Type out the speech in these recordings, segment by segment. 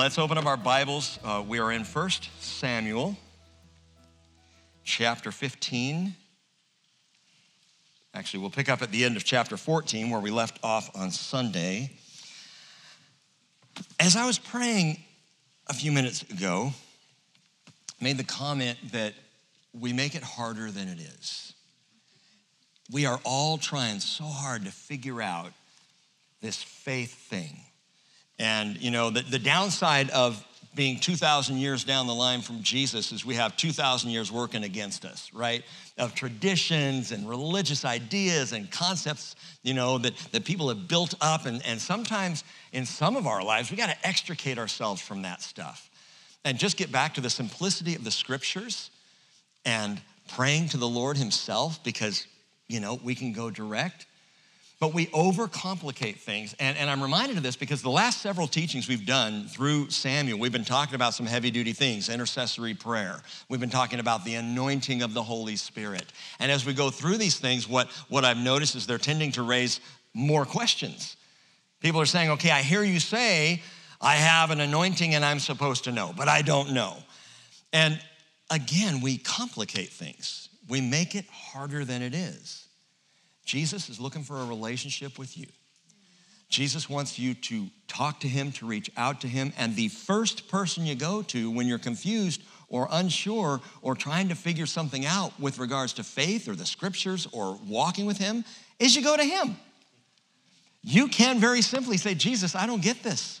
Let's open up our Bibles. Uh, we are in 1 Samuel, chapter 15. Actually, we'll pick up at the end of chapter 14 where we left off on Sunday. As I was praying a few minutes ago, I made the comment that we make it harder than it is. We are all trying so hard to figure out this faith thing. And, you know, the, the downside of being 2,000 years down the line from Jesus is we have 2,000 years working against us, right? Of traditions and religious ideas and concepts, you know, that, that people have built up. And, and sometimes in some of our lives, we got to extricate ourselves from that stuff and just get back to the simplicity of the scriptures and praying to the Lord Himself because, you know, we can go direct but we overcomplicate things. And, and I'm reminded of this because the last several teachings we've done through Samuel, we've been talking about some heavy duty things intercessory prayer. We've been talking about the anointing of the Holy Spirit. And as we go through these things, what, what I've noticed is they're tending to raise more questions. People are saying, okay, I hear you say I have an anointing and I'm supposed to know, but I don't know. And again, we complicate things, we make it harder than it is. Jesus is looking for a relationship with you. Jesus wants you to talk to him, to reach out to him. And the first person you go to when you're confused or unsure or trying to figure something out with regards to faith or the scriptures or walking with him is you go to him. You can very simply say, Jesus, I don't get this.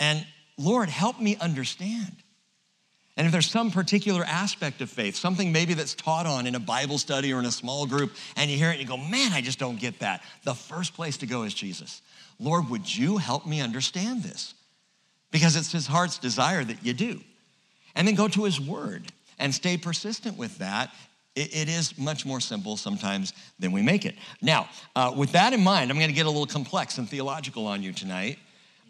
And Lord, help me understand. And if there's some particular aspect of faith, something maybe that's taught on in a Bible study or in a small group, and you hear it and you go, man, I just don't get that. The first place to go is Jesus. Lord, would you help me understand this? Because it's his heart's desire that you do. And then go to his word and stay persistent with that. it, is much more simple sometimes than we make it. Now, uh, with that in mind, I'm going to get a little complex and theological on you tonight.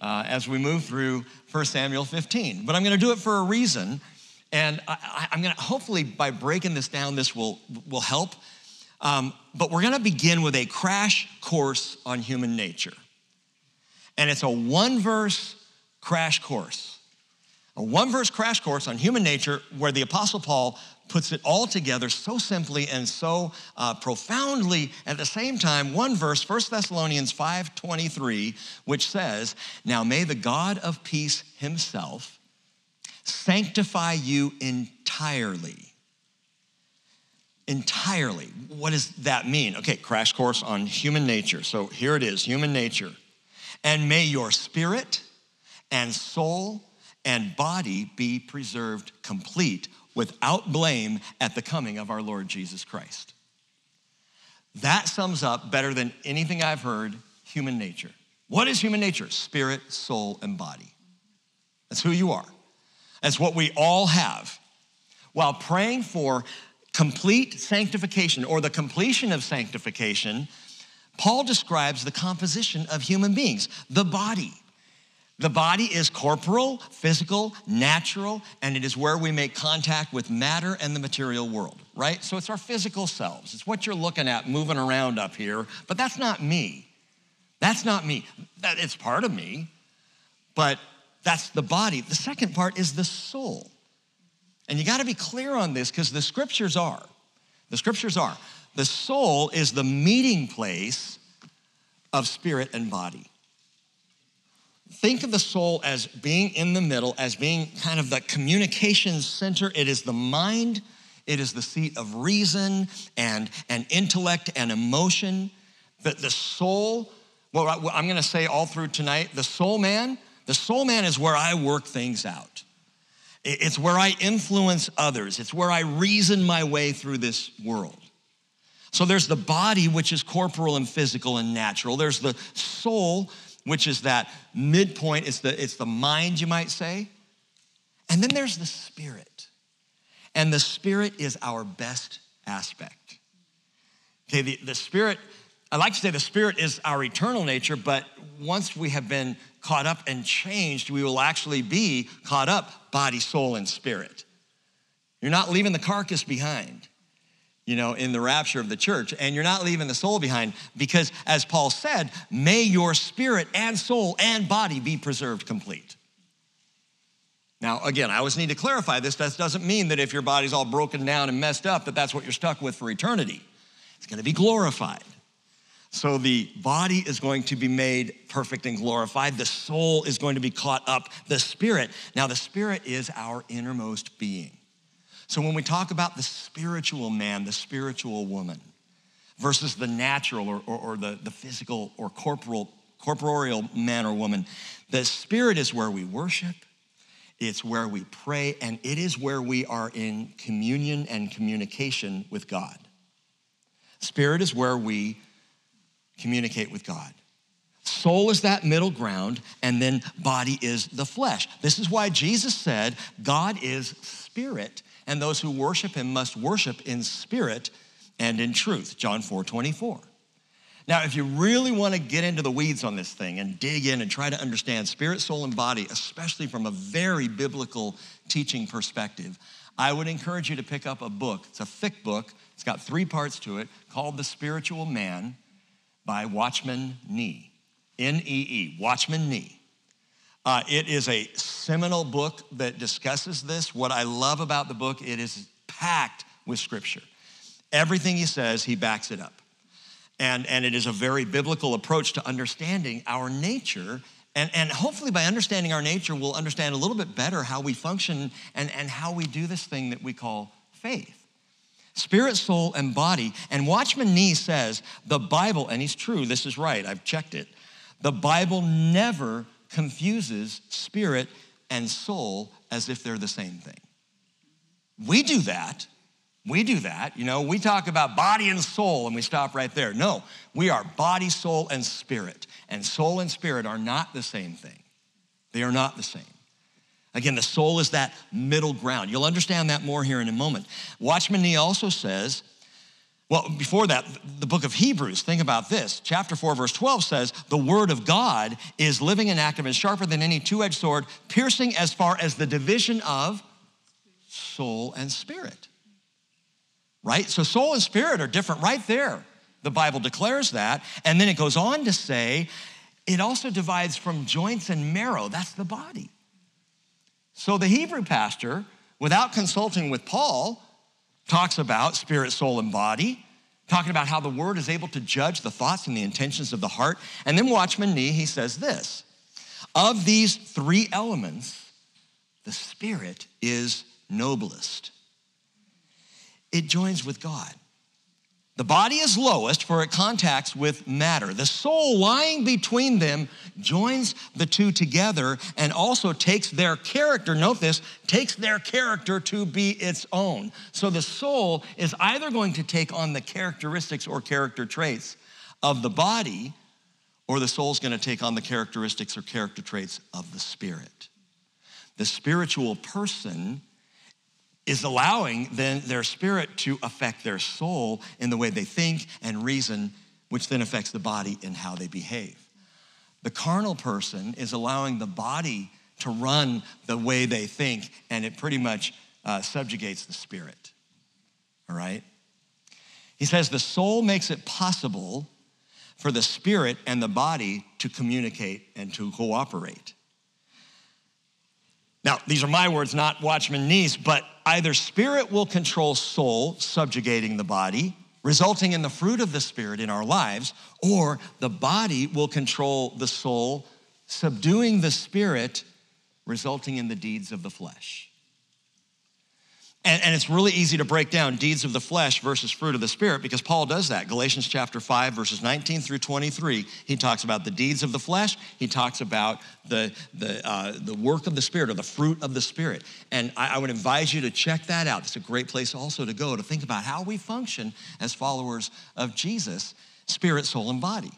Uh, as we move through 1 Samuel 15. But I'm going to do it for a reason and I, am to, hopefully, by breaking this down, this will, will help. Um, but we're to begin with a crash course on human nature. And it's a one verse crash course. A one verse crash course on human nature where the Apostle Paul puts it all together so simply and so uh, profoundly at the same time one verse 1 thessalonians 5.23 which says now may the god of peace himself sanctify you entirely. Entirely. What does that mean? Okay, crash course on human nature. So here it is human nature. And may your spirit and soul and body be preserved complete without blame at the coming of our Lord Jesus Christ. That sums up better than anything I've heard human nature. What is human nature? Spirit, soul, and body. That's who you are. That's what we all have. While praying for complete sanctification or the completion of sanctification, Paul describes the composition of human beings, the body. The body is corporal, physical, natural, and it is where we make contact with matter and the material world, right? So it's our physical selves. It's what you're looking at moving around up here, but that's not me. That's not me. That it's part of me, but that's the body. The second part is the soul. And you got to be clear on this because the scriptures are. The scriptures are. The soul is the meeting place of spirit and body. Think of the soul as being in the middle, as being kind of the communication center. It is the mind, it is the seat of reason and, and intellect and emotion. That the soul, well, I'm going to say all through tonight, the soul man the soul man is where I work things out. It's where I influence others. It's where I reason my way through this world. So there's the body, which is corporal and physical and natural. There's the soul, which is that midpoint. It's the, it's the mind, you might say. And then there's the spirit. And the spirit is our best aspect. Okay, the, the spirit, I like to say the spirit is our eternal nature, but once we have been caught up and changed, we will actually be caught up body, soul, and spirit. You're not leaving the carcass behind, you know, in the rapture of the church, and you're not leaving the soul behind because, as Paul said, may your spirit and soul and body be preserved complete. Now, again, I always need to clarify this. That doesn't mean that if your body's all broken down and messed up, that that's what you're stuck with for eternity. It's going to be glorified. So the body is going to be made perfect and glorified. The soul is going to be caught up. The spirit, now the spirit is our innermost being. So when we talk about the spiritual man, the spiritual woman, versus the natural or, or, or the, the physical or corporal, corporeal man or woman, the spirit is where we worship, it's where we pray, and it is where we are in communion and communication with God. Spirit is where we communicate with God. Soul is that middle ground, and then body is the flesh. This is why Jesus said, God is spirit, and those who worship him must worship in spirit and in truth. John 4 24. Now, if you really want to get into the weeds on this thing and dig in and try to understand spirit, soul, and body, especially from a very biblical teaching perspective, I would encourage you to pick up a book. It's a thick book, it's got three parts to it called The Spiritual Man by Watchman Nee. N E E, Watchman Nee. Uh, it is a seminal book that discusses this. What I love about the book, it is packed with scripture. Everything he says, he backs it up. And, and it is a very biblical approach to understanding our nature. And, and hopefully, by understanding our nature, we'll understand a little bit better how we function and, and how we do this thing that we call faith spirit, soul, and body. And Watchman Nee says the Bible, and he's true, this is right, I've checked it. The Bible never confuses spirit and soul as if they're the same thing. We do that we do that. You know, we talk about body and soul and we stop right there. No, we are body, soul, and spirit. And soul and spirit are not the same thing. They are not the same. Again, the soul is that middle ground. You'll understand that more here in a moment. Watchman Nee also says, well, before that, the book of Hebrews, think about this. Chapter 4, verse 12 says, The word of God is living and active and sharper than any two edged sword, piercing as far as the division of soul and spirit right? So soul and spirit are different right there. The Bible declares that. And then it goes on to say, it also divides from joints and marrow. That's the body. So the Hebrew pastor, without consulting with Paul, talks about spirit, soul, and body, talking about how the word is able to judge the thoughts and the intentions of the heart. And then Watchman Nee, he says this Of these three elements, the spirit is noblest it joins with God. The body is lowest for it contacts with matter. The soul lying between them joins the two together and also takes their character, note this, takes their character to be its own. So the soul is either going to take on the characteristics or character traits of the body, or the soul's going to take on the characteristics or character traits of the spirit. The spiritual person is allowing then their spirit to affect their soul in the way they think and reason, which then affects the body in how they behave. The carnal person is allowing the body to run the way they think, and it pretty much uh, subjugates the spirit. All right? He says the soul makes it possible for the spirit and the body to communicate and to cooperate. Now, these are my words, not Watchman Nee's, but either spirit will control soul, subjugating the body, resulting in the fruit of the spirit in our lives, or the body will control the soul, subduing the spirit, resulting in the deeds of the flesh. And, and, it's really easy to break down deeds of the flesh versus fruit of the spirit because Paul does that. Galatians chapter 5, verses 19 through 23, he talks about the deeds of the flesh. He talks about the, the, uh, the work of the spirit or the fruit of the spirit. And I, I would advise you to check that out. It's a great place also to go to think about how we function as followers of Jesus, spirit, soul, and body.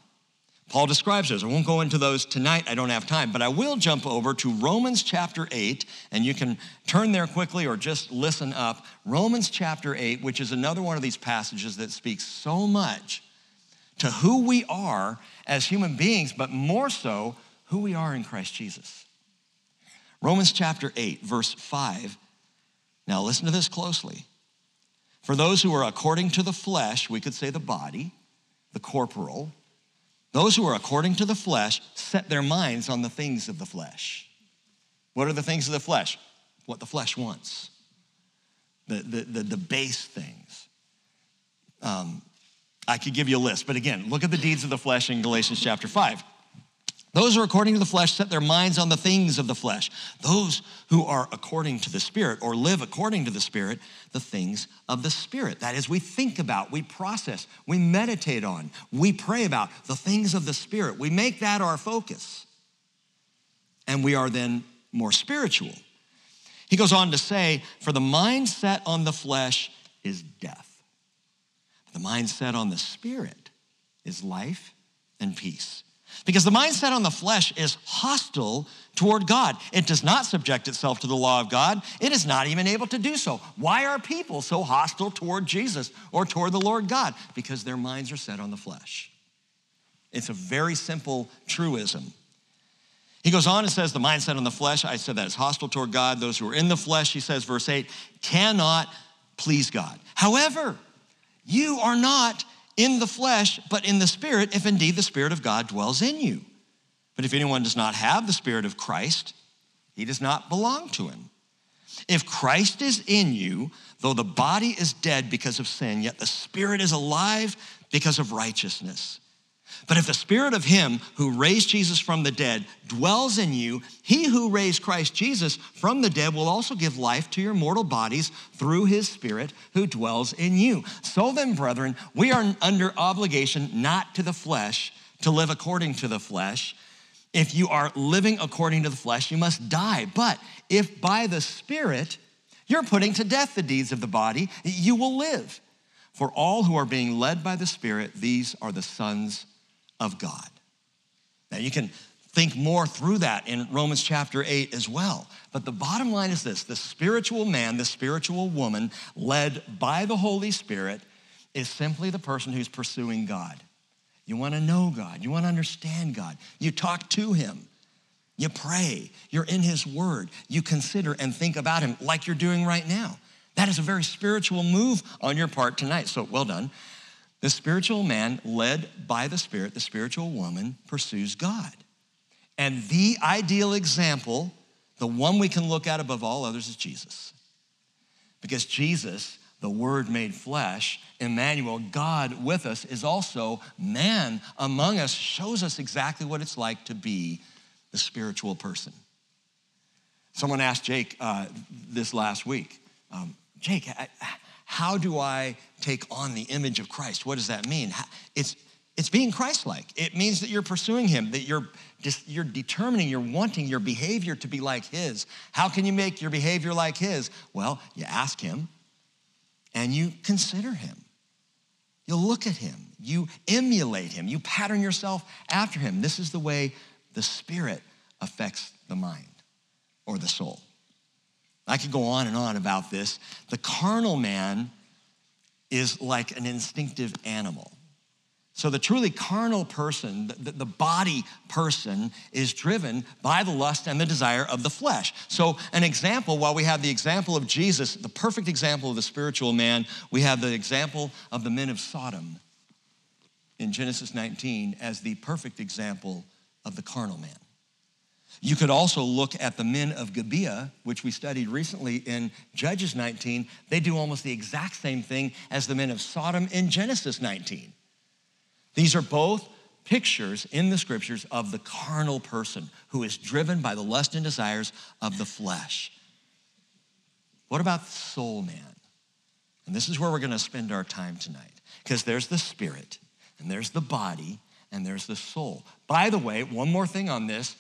Paul describes those. I won't go into those tonight, I don't have time, but I will jump over to Romans chapter 8, and you can turn there quickly or just listen up. Romans chapter 8, which is another one of these passages that speaks so much to who we are as human beings, but more so who we are in Christ Jesus. Romans chapter 8, verse 5. Now listen to this closely. For those who are according to the flesh, we could say the body, the corporal, those who are according to the flesh set their minds on the things of the flesh. What are the things of the flesh? what the flesh wants, the, the, the, the base things. Um, I could give you a list, but again, look at the deeds of the flesh in Galatians chapter 5. Those who are according to the flesh set their minds on the things of the flesh. Those who are according to the Spirit or live according to the Spirit, the things of the Spirit. That is, we think about, we process, we meditate on, we pray about the things of the Spirit. We make that our focus. And we are then more spiritual. He goes on to say, For the mind set on the flesh is death, the mind set on the Spirit is life and peace. Because the mindset on the flesh is hostile toward God. It does not subject itself to the law of God. It is not even able to do so. Why are people so hostile toward Jesus or toward the Lord God? Because their minds are set on the flesh. It's a very simple truism. He goes on and says, The mindset on the flesh, I said that is hostile toward God. Those who are in the flesh, he says, verse 8, cannot please God. However, you are not in the flesh, but in the spirit, if indeed the Spirit of God dwells in you. But if anyone does not have the Spirit of Christ, he does not belong to him. If Christ is in you, though the body is dead because of sin, yet the Spirit is alive because of righteousness. But if the spirit of him who raised Jesus from the dead dwells in you, he who raised Christ Jesus from the dead will also give life to your mortal bodies through his spirit who dwells in you. So then, brethren, we are under obligation not to the flesh to live according to the flesh. If you are living according to the flesh, you must die. But if by the spirit you're putting to death the deeds of the body, you will live. For all who are being led by the Spirit, these are the sons of God. Now, you can think more through that in Romans chapter 8 as well. But the bottom line is this the spiritual man, the spiritual woman, led by the Holy Spirit, is simply the person who's pursuing God. You want to know God, you want to understand God, you talk to Him. You pray, you're in His Word, you consider and think about Him like you're doing right now. That is a very spiritual move on your part tonight. So, well done. The spiritual man, led by the Spirit, the spiritual woman, pursues God. And the ideal example, the one we can look at above all others, is Jesus. Because Jesus, the Word made flesh, Emmanuel, God with us, is also man among us, shows us exactly what it's like to be the spiritual person. Someone asked Jake uh, this last week, um, Jake, I, how do I take on the image of Christ? What does that mean? It's, it's being Christ-like. It means that you're pursuing him, that you're, just, you're determining, you're wanting your behavior to be like his. How can you make your behavior like his? Well, you ask him and you consider him. You look at him, you emulate him, you pattern yourself after him. This is the way the spirit affects the mind or the soul. I could go on and on about this. The carnal man is like an instinctive animal. So, the truly carnal person, the, the, body person, is driven by the lust and the desire of the flesh. So, an example, while we have the example of Jesus, the perfect example of the spiritual man, we have the example of the men of Sodom in Genesis 19 as the perfect example of the carnal man. You could also look at the men of Gibeah, which we studied recently in Judges 19. They do almost the exact same thing as the men of Sodom in Genesis 19. These are both pictures in the scriptures of the carnal person who is driven by the lust and desires of the flesh. What about the soul man? And this is where we're going to spend our time tonight because there's the spirit and there's the body and there's the soul. By the way, one more thing on this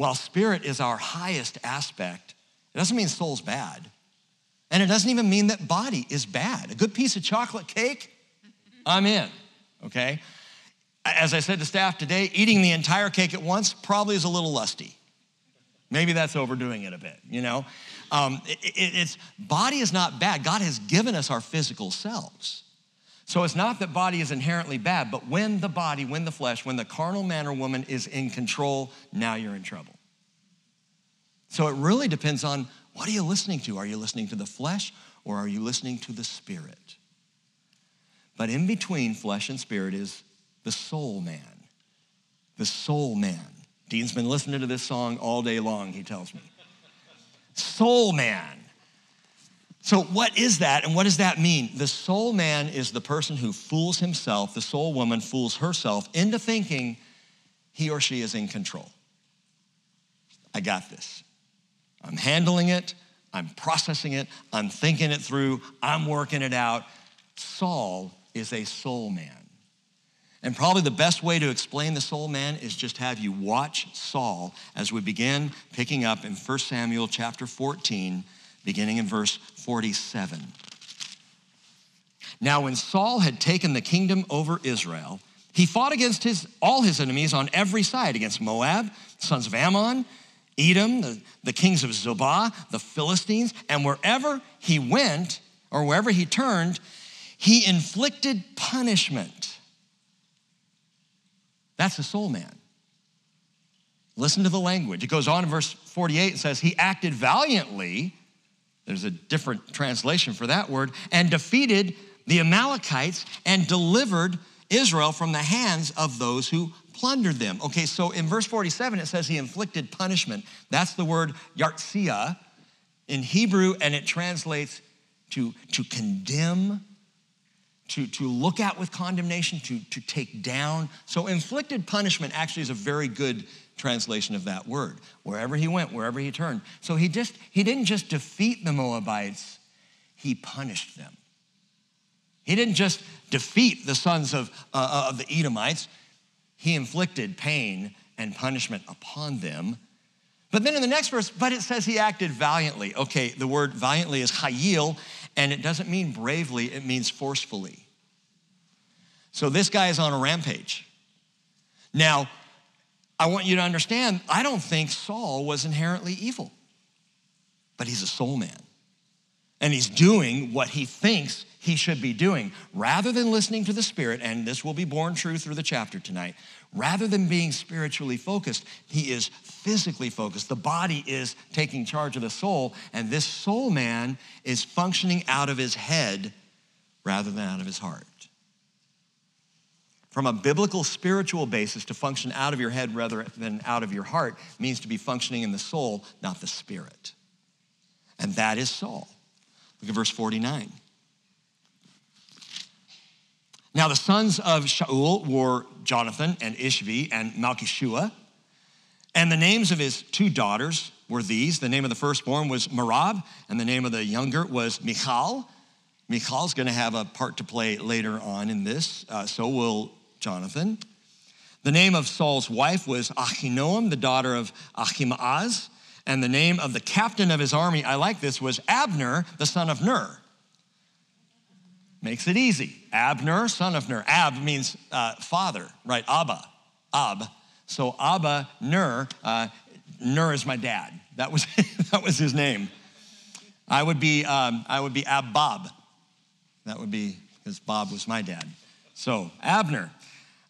while spirit is our highest aspect, it doesn't mean soul's bad. And it doesn't even mean that body is bad. A good piece of chocolate cake, I'm in, okay? As I said to staff today, eating the entire cake at once probably is a little lusty. Maybe that's overdoing it a bit, you know? Um, it, it, it's body is not bad. God has given us our physical selves. So it's not that body is inherently bad, but when the body, when the flesh, when the carnal man or woman is in control, now you're in trouble. So it really depends on what are you listening to? Are you listening to the flesh or are you listening to the spirit? But in between flesh and spirit is the soul man. The soul man. Dean's been listening to this song all day long, he tells me. Soul man. So, what is that and what does that mean? The soul man is the person who fools himself, the soul woman fools herself into thinking he or she is in control. I got this. I'm handling it, I'm processing it, I'm thinking it through, I'm working it out. Saul is a soul man. And probably the best way to explain the soul man is just have you watch Saul as we begin picking up in 1 Samuel chapter 14 beginning in verse 47. Now, when Saul had taken the kingdom over Israel, he fought against his, all his enemies on every side against Moab, sons of Ammon, Edom, the, the kings of Zobah, the Philistines, and wherever he went or wherever he turned, he inflicted punishment. That's a soul man. Listen to the language. It goes on in verse 48 and says, He acted valiantly there's a different translation for that word, and defeated the Amalekites and delivered Israel from the hands of those who plundered them. Okay, so in verse 47, it says he inflicted punishment. That's the word yartzia in Hebrew, and it translates to, to condemn, to, to look at with condemnation, to, to take down. So inflicted punishment actually is a very good translation of that word. Wherever he went, wherever he turned. So he just he didn't just defeat the Moabites, he punished them. He didn't just defeat the sons of, uh, uh, of the Edomites, he inflicted pain and punishment upon them. But then in the next verse, but it says he acted valiantly. Okay, the word valiantly is hayil, and it doesn't mean bravely, it means forcefully. So this guy is on a rampage. Now, I want you to understand, I don't think Saul was inherently evil, but he's a soul man. And he's doing what he thinks he should be doing. Rather than listening to the Spirit, and this will be borne true through the chapter tonight, rather than being spiritually focused, he is physically focused. The body is taking charge of the soul, and this soul man is functioning out of his head rather than out of his heart from a biblical spiritual basis to function out of your head rather than out of your heart means to be functioning in the soul, not the spirit. And that is Saul. Look at verse 49. Now the sons of Shaul were Jonathan and Ishvi and Malchishua. And the names of his two daughters were these. The name of the firstborn was Merab, and the name of the younger was Michal. Michal's going to have a part to play later on in this. Uh, so will Jonathan. The name of Saul's wife was Ahinoam, the daughter of Ahimaaz. And the name of the captain of his army, I like this, was Abner, the son of Ner. Makes it easy. Abner, son of Ner. Ab means uh, father, right? Abba, Ab. So Abba, Ner, uh, Ner is my dad. That was, that was his name. I would be, um, I would be Ab Bob. That would be, because Bob was my dad. So Abner.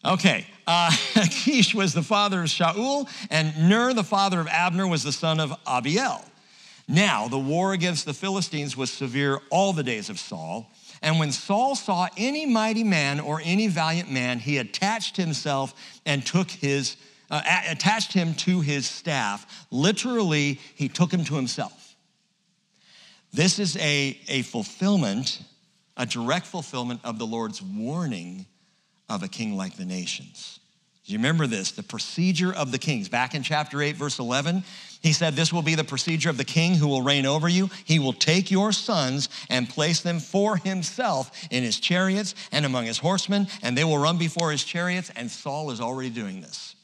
Okay, uh, Kish was the father of Shaul, and Ner, the father of Abner, was the son of Abiel. Now, the war against the Philistines was severe all the days of Saul. And when Saul saw any mighty man or any valiant man, he attached himself and took his, uh, attached him to his staff. Literally, he took him to himself. This is a, a fulfillment, a direct fulfillment of the Lord's warning of a king like the nations. Do you remember this? The procedure of the kings. Back in chapter 8, verse 11, he said, This will be the procedure of the king who will reign over you. He will take your sons and place them for himself in his chariots and among his horsemen, and they will run before his chariots. And Saul is already doing this.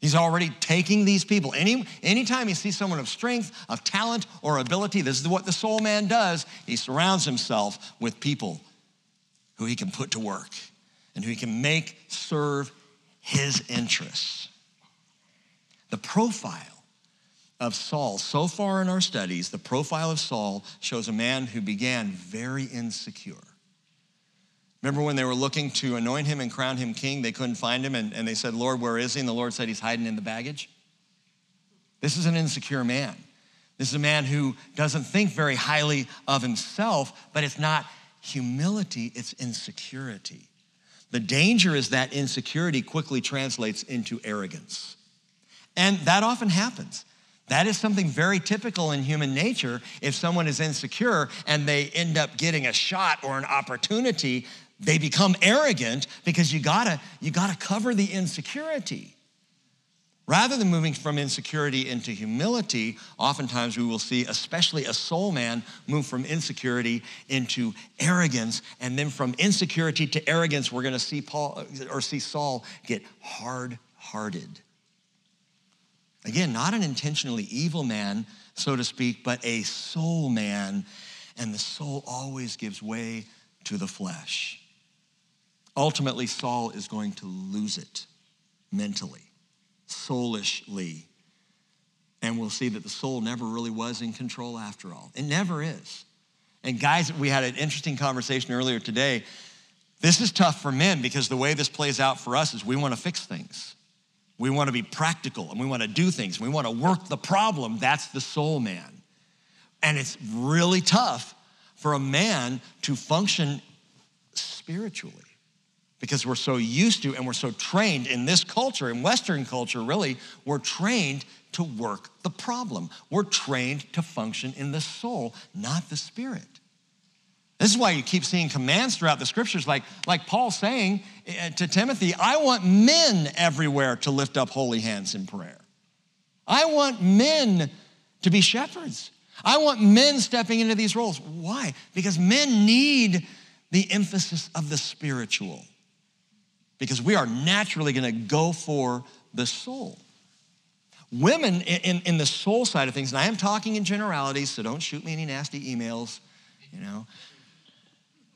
He's already taking these people. Any, anytime he sees someone of strength, of talent, or ability, this is what the soul man does. He surrounds himself with people who he can put to work and who he can make serve his interests. The profile of Saul, so far in our studies, the profile of Saul shows a man who began very insecure. Remember when they were looking to anoint him and crown him king, they couldn't find him, and, and they said, Lord, where is he? And the Lord said, He's hiding in the baggage. This is an insecure man. This is a man who doesn't think very highly of himself, but it's not humility, it's insecurity. The danger is that insecurity quickly translates into arrogance. And that often happens. That is something very typical in human nature. If someone is insecure and they end up getting a shot or an opportunity, they become arrogant because you gotta, you gotta cover the insecurity. Rather than moving from insecurity into humility, oftentimes we will see, especially a soul man, move from insecurity into arrogance. And then from insecurity to arrogance, we're gonna see Paul or see Saul get hard hearted. Again, not an intentionally evil man, so to speak, but a soul man. And the soul always gives way to the flesh. Ultimately, Saul is going to lose it mentally, soulishly. And we'll see that the soul never really was in control after all. It never is. And guys, we had an interesting conversation earlier today. This is tough for men because the way this plays out for us is we want to fix things. We want to be practical and we want to do things. We want to work the problem. That's the soul man. And it's really tough for a man to function spiritually because we're so used to and we're so trained in this culture, in Western culture, really, we're trained to work the problem. We're trained to function in the soul, not the spirit. This is why you keep seeing commands throughout the scriptures, like, like Paul saying eh, to Timothy, I want men everywhere to lift up holy hands in prayer. I want men to be shepherds. I want men stepping into these roles. Why? Because men need the emphasis of the spiritual because we are naturally going to go for the soul. Women in, in the soul side of things, and I am talking in generalities, so don't shoot me any nasty emails, you know.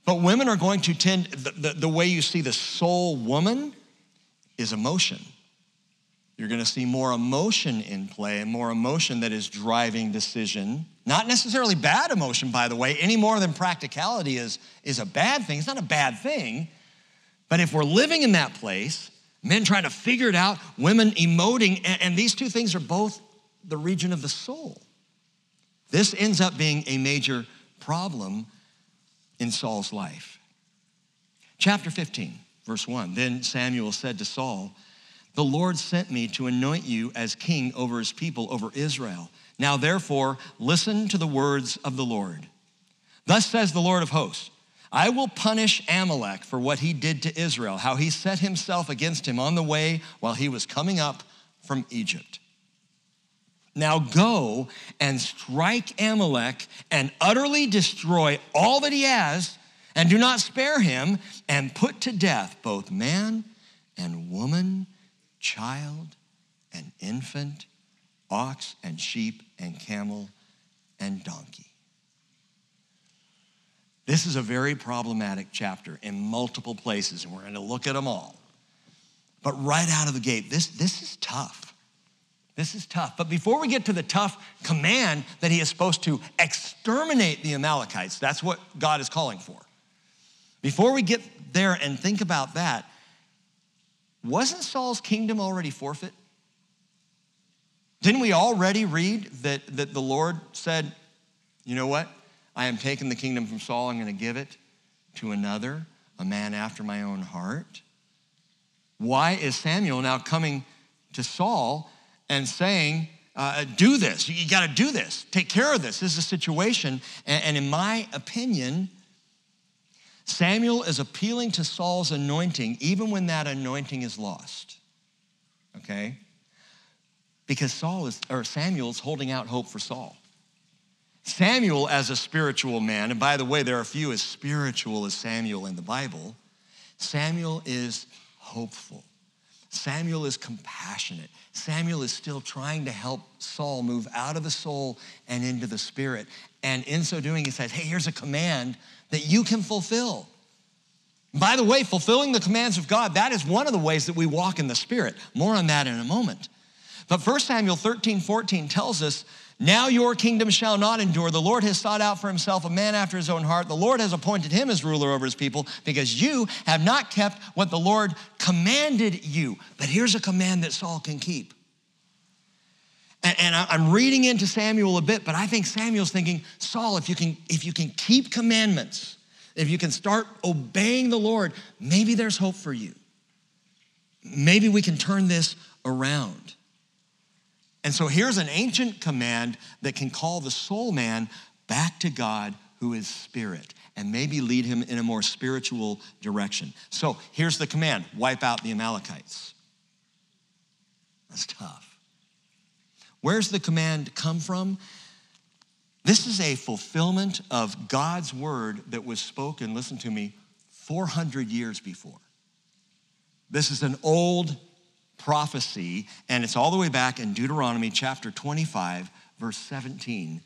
But women are going to tend, the, the, the way you see the soul woman is emotion. You're going to see more emotion in play and more emotion that is driving decision. Not necessarily bad emotion, by the way, any more than practicality is, is a bad thing. It's not a bad thing. But if we're living in that place, men trying to figure it out, women emoting, and, and these two things are both the region of the soul. This ends up being a major problem in Saul's life. Chapter 15, verse 1 Then Samuel said to Saul, The Lord sent me to anoint you as king over his people, over Israel. Now, therefore, listen to the words of the Lord. Thus says the Lord of hosts I will punish Amalek for what he did to Israel, how he set himself against him on the way while he was coming up from Egypt. Now go and strike Amalek and utterly destroy all that he has, and do not spare him, and put to death both man and woman, child and infant, ox and sheep and camel and donkey. This is a very problematic chapter in multiple places, and we're going to look at them all. But right out of the gate, this, this is tough. This is tough. But before we get to the tough command that he is supposed to exterminate the Amalekites, that's what God is calling for. Before we get there and think about that, wasn't Saul's kingdom already forfeit? Didn't we already read that, that the Lord said, you know what? I am taking the kingdom from Saul, I'm going to give it to another, a man after my own heart. Why is Samuel now coming to Saul and saying, uh, do this. You got to do this. Take care of this. This is a situation. And, and in my opinion, Samuel is appealing to Saul's anointing even when that anointing is lost. Okay? Because Saul is, or Samuel's holding out hope for Saul. Samuel, as a spiritual man, and by the way, there are few as spiritual as Samuel in the Bible, Samuel is hopeful. Samuel is compassionate. Samuel is still trying to help Saul move out of the soul and into the spirit. And in so doing, he says, Hey, here's a command that you can fulfill. By the way, fulfilling the commands of God, that is one of the ways that we walk in the spirit. More on that in a moment. But 1 Samuel 13, 14 tells us now your kingdom shall not endure. The Lord has sought out for himself a man after his own heart. The Lord has appointed him as ruler over his people because you have not kept what the Lord commanded you. But here's a command that Saul can keep. And, I'm reading into Samuel a bit, but I think Samuel's thinking, Saul, if you can, if you can keep commandments, if you can start obeying the Lord, maybe there's hope for you. Maybe we can turn this around. And so here's an ancient command that can call the soul man back to God who is spirit and maybe lead him in a more spiritual direction. So here's the command wipe out the Amalekites. That's tough. Where's the command come from? This is a fulfillment of God's word that was spoken, listen to me, 400 years before. This is an old prophecy, and it's all the way back in Deuteronomy chapter 25, verse 17,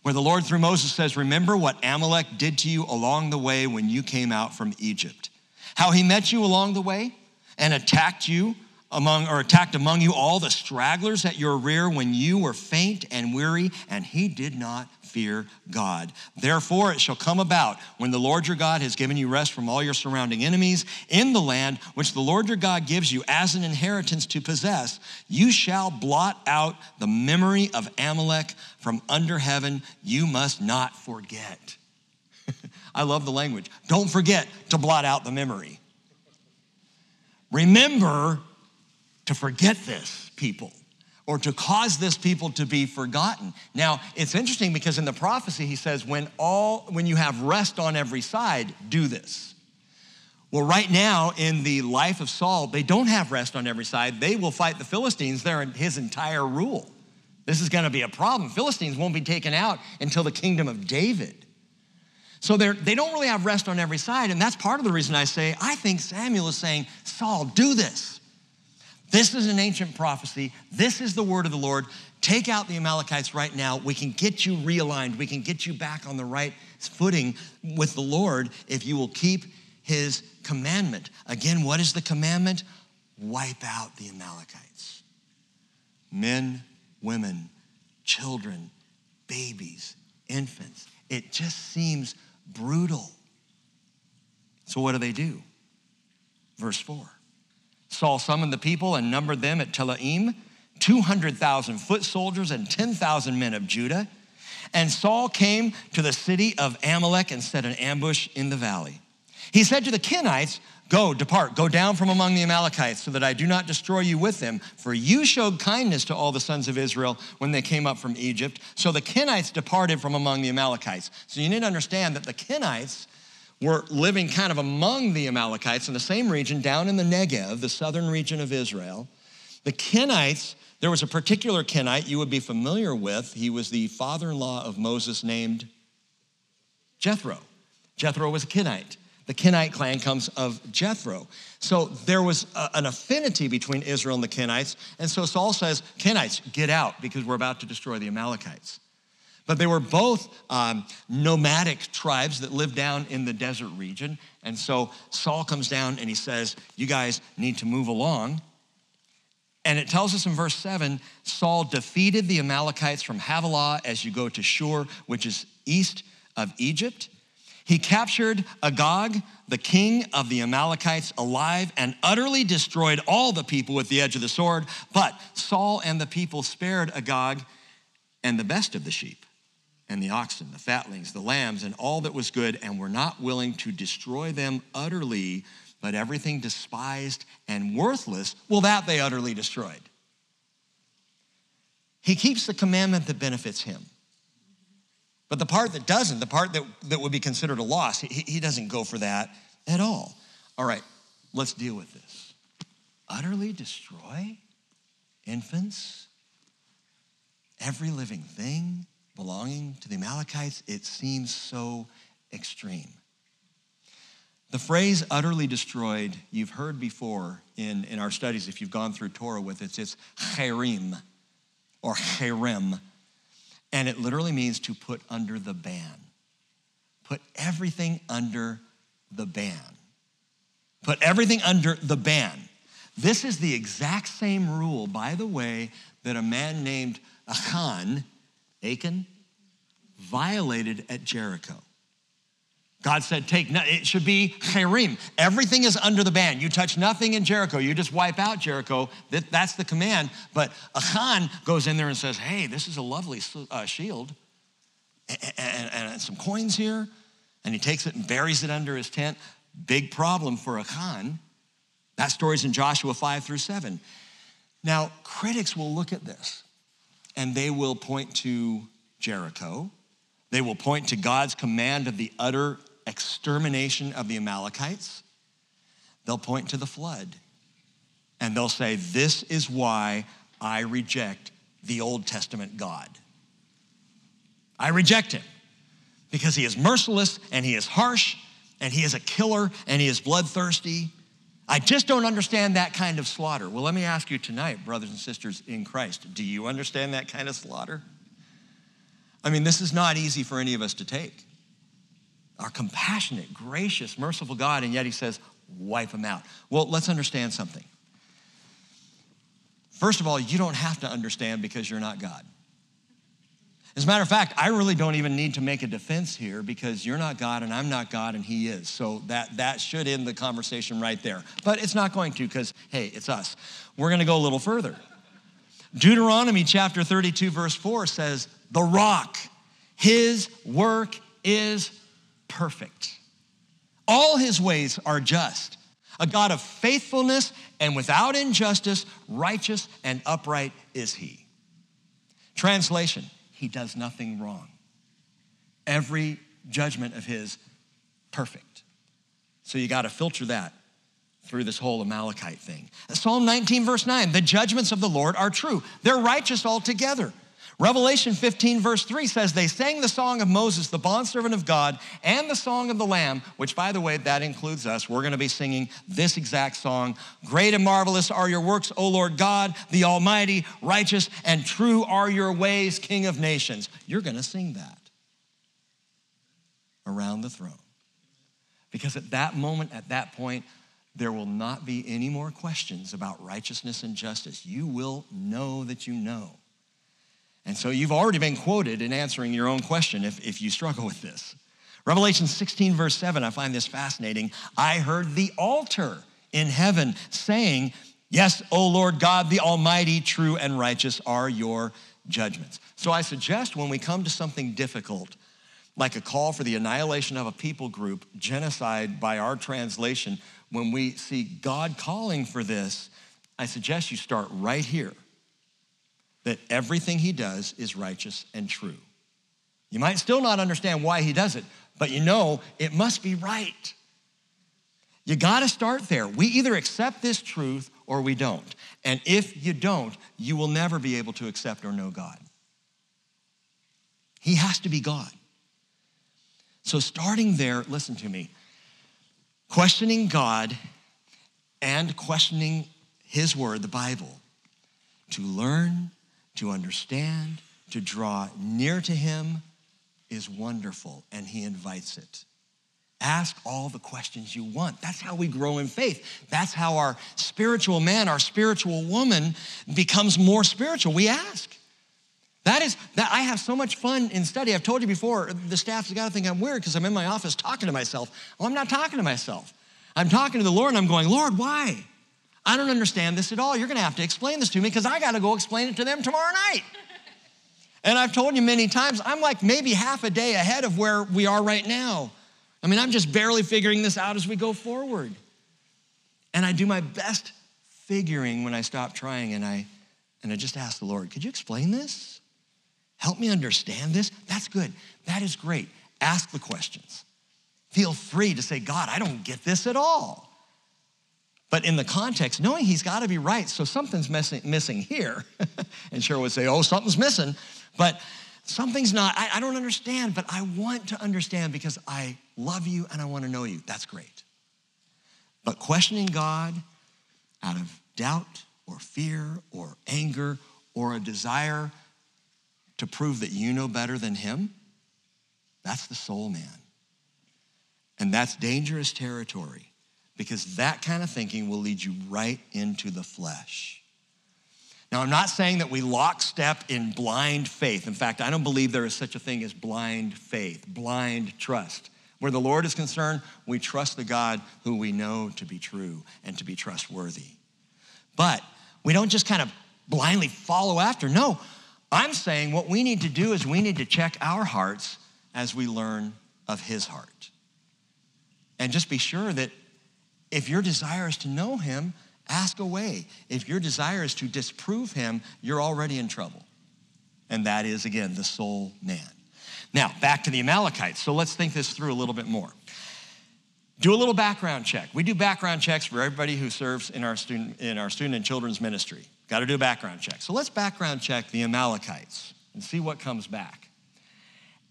where the Lord through Moses says, Remember what Amalek did to you along the way when you came out from Egypt, how he met you along the way and attacked you among or attacked among you all the stragglers at your rear when you were faint and weary, and he did not fear God. Therefore, it shall come about when the Lord your God has given you rest from all your surrounding enemies in the land which the Lord your God gives you as an inheritance to possess, you shall blot out the memory of Amalek from under heaven. You must not forget. I love the language. Don't forget to blot out the memory. Remember to forget this people or to cause this people to be forgotten. Now, it's interesting because in the prophecy he says when all when you have rest on every side, do this. Well, right now in the life of Saul, they don't have rest on every side. They will fight the Philistines there in his entire rule. This is going to be a problem. Philistines won't be taken out until the kingdom of David. So they're, they don't really have rest on every side. And that's part of the reason I say, I think Samuel is saying, Saul, do this. This is an ancient prophecy. This is the word of the Lord. Take out the Amalekites right now. We can get you realigned. We can get you back on the right footing with the Lord if you will keep his commandment. Again, what is the commandment? Wipe out the Amalekites. Men, women, children, babies, infants. It just seems brutal. So, what do they do? Verse 4 Saul summoned the people and numbered them at Telaim, 200,000 foot soldiers and 10,000 men of Judah. And Saul came to the city of Amalek and set an ambush in the valley. He said to the Kenites, Go, depart, go down from among the Amalekites, so that I do not destroy you with them. For you showed kindness to all the sons of Israel when they came up from Egypt. So the Kenites departed from among the Amalekites. So you need to understand that the Kenites were living kind of among the Amalekites in the same region down in the Negev, the southern region of Israel. The Kenites, there was a particular Kenite you would be familiar with. He was the father in law of Moses named Jethro. Jethro was a Kenite. The Kenite clan comes of Jethro. So there was a, an affinity between Israel and the Kenites. And so Saul says, Kenites, get out because we're about to destroy the Amalekites. But they were both um, nomadic tribes that lived down in the desert region. And so Saul comes down and he says, You guys need to move along. And it tells us in verse 7 Saul defeated the Amalekites from Havilah as you go to Shur, which is east of Egypt. He captured Agag, the king of the Amalekites, alive and utterly destroyed all the people with the edge of the sword. But Saul and the people spared Agag and the best of the sheep and the oxen, the fatlings, the lambs, and all that was good, and were not willing to destroy them utterly, but everything despised and worthless, well, that they utterly destroyed. He keeps the commandment that benefits him. But the part that doesn't, the part that, that would be considered a loss, he, he doesn't go for that at all. All right, let's deal with this. Utterly destroy infants, every living thing, belonging to the Amalekites, it seems so extreme. The phrase utterly destroyed, you've heard before in, in our studies, if you've gone through Torah with it, it's cherim or cherem. And it literally means to put under the ban. Put everything under the ban. Put everything under the ban. This is the exact same rule, by the way, that a man named Achan Achan, violated at Jericho. God said, take, nothing. it should be cherim. Everything is under the ban. You touch nothing in Jericho. You just wipe out Jericho. that's the command. But Achan goes in there and says, hey, this is a lovely uh, shield and, and, and some coins here. And he takes it and buries it under his tent. Big problem for Achan. That story's in Joshua 5 through 7. Now, critics will look at this and they will point to Jericho. They will point to God's command of the utter extermination of the Amalekites. They'll point to the flood and they'll say, This is why I reject the Old Testament God. I reject him because he is merciless and he is harsh and he is a killer and he is bloodthirsty. I just don't understand that kind of slaughter. Well, let me ask you tonight, brothers and sisters in Christ, do you understand that kind of slaughter? I mean, this is not easy for any of us to take. Our compassionate, gracious, merciful God, and yet he says, wipe them out. Well, let's understand something. First of all, you don't have to understand because you're not God. As a matter of fact, I really don't even need to make a defense here because you're not God and I'm not God and He is. So that, that should end the conversation right there. But it's not going to because, hey, it's us. We're going to go a little further. Deuteronomy chapter 32, verse 4 says, The rock, His work is perfect. All His ways are just. A God of faithfulness and without injustice, righteous and upright is He. Translation he does nothing wrong. Every judgment of his, perfect. So you got to filter that through this whole Amalekite thing. Psalm 19, verse 9 the judgments of the Lord are true, they're righteous altogether. Revelation 15, verse 3 says, They sang the song of Moses, the bondservant of God, and the song of the Lamb, which, by the way, that includes us. We're going to be singing this exact song. Great and marvelous are your works, O Lord God, the Almighty, righteous and true are your ways, King of nations. You're going to sing that around the throne. Because at that moment, at that point, there will not be any more questions about righteousness and justice. You will know that you know and so you've already been quoted in answering your own question if, if you struggle with this. Revelation 16, verse 7, I find this fascinating. I heard the altar in heaven saying, Yes, O Lord God, the Almighty, true and righteous are your judgments. So I suggest when we come to something difficult, like a call for the annihilation of a people group, genocide by our translation, when we see God calling for this, I suggest you start right here that everything he does is righteous and true. You might still not understand why he does it, but you know it must be right. You got to start there. We either accept this truth or we don't. And if you don't, you will never be able to accept or know God. He has to be God. So, starting there, listen to me. Questioning God and questioning His Word, the Bible, to learn to understand, to draw near to Him is wonderful, and He invites it. Ask all the questions you want. That's how we grow in faith. That's how our spiritual man, our spiritual woman becomes more spiritual. We ask. That is that I have so much fun in study. I've told you before, the staff's got to think I'm weird because I'm in my office talking to myself. Well, I'm not talking to myself. I'm talking to the Lord and I'm going, Lord, why? I don't understand this at all. You're going to have to explain this to me because I got to go explain it to them tomorrow night. And I've told you many times, I'm like maybe half a day ahead of where we are right now. I mean, I'm just barely figuring this out as we go forward. And I do my best figuring when I stop trying and I and I just ask the Lord, could you explain this? Help me understand this? That's good. That is great. Ask the questions. Feel free to say, God, I don't get this at all. But in the context, knowing he's got to be right, so something's missing, missing here. and Cheryl would say, oh, something's missing. But something's not, I, I don't understand, but I want to understand because I love you and I want to know you. That's great. But questioning God out of doubt or fear or anger or a desire to prove that you know better than him, that's the soul man. And that's dangerous territory because that kind of thinking will lead you right into the flesh. Now, I'm not saying that we lockstep in blind faith. In fact, I don't believe there is such a thing as blind faith, blind trust. Where the Lord is concerned, we trust the God who we know to be true and to be trustworthy. But we don't just kind of blindly follow after. No, I'm saying what we need to do is we need to check our hearts as we learn of his heart. And just be sure that if your desire is to know him Ask away. If your desire is to disprove him, you're already in trouble. And that is, again, the soul man. Now, back to the Amalekites. So let's think this through a little bit more. Do a little background check. We do background checks for everybody who serves in our student, in our student and children's ministry. Got to do a background check. So let's background check the Amalekites and see what comes back.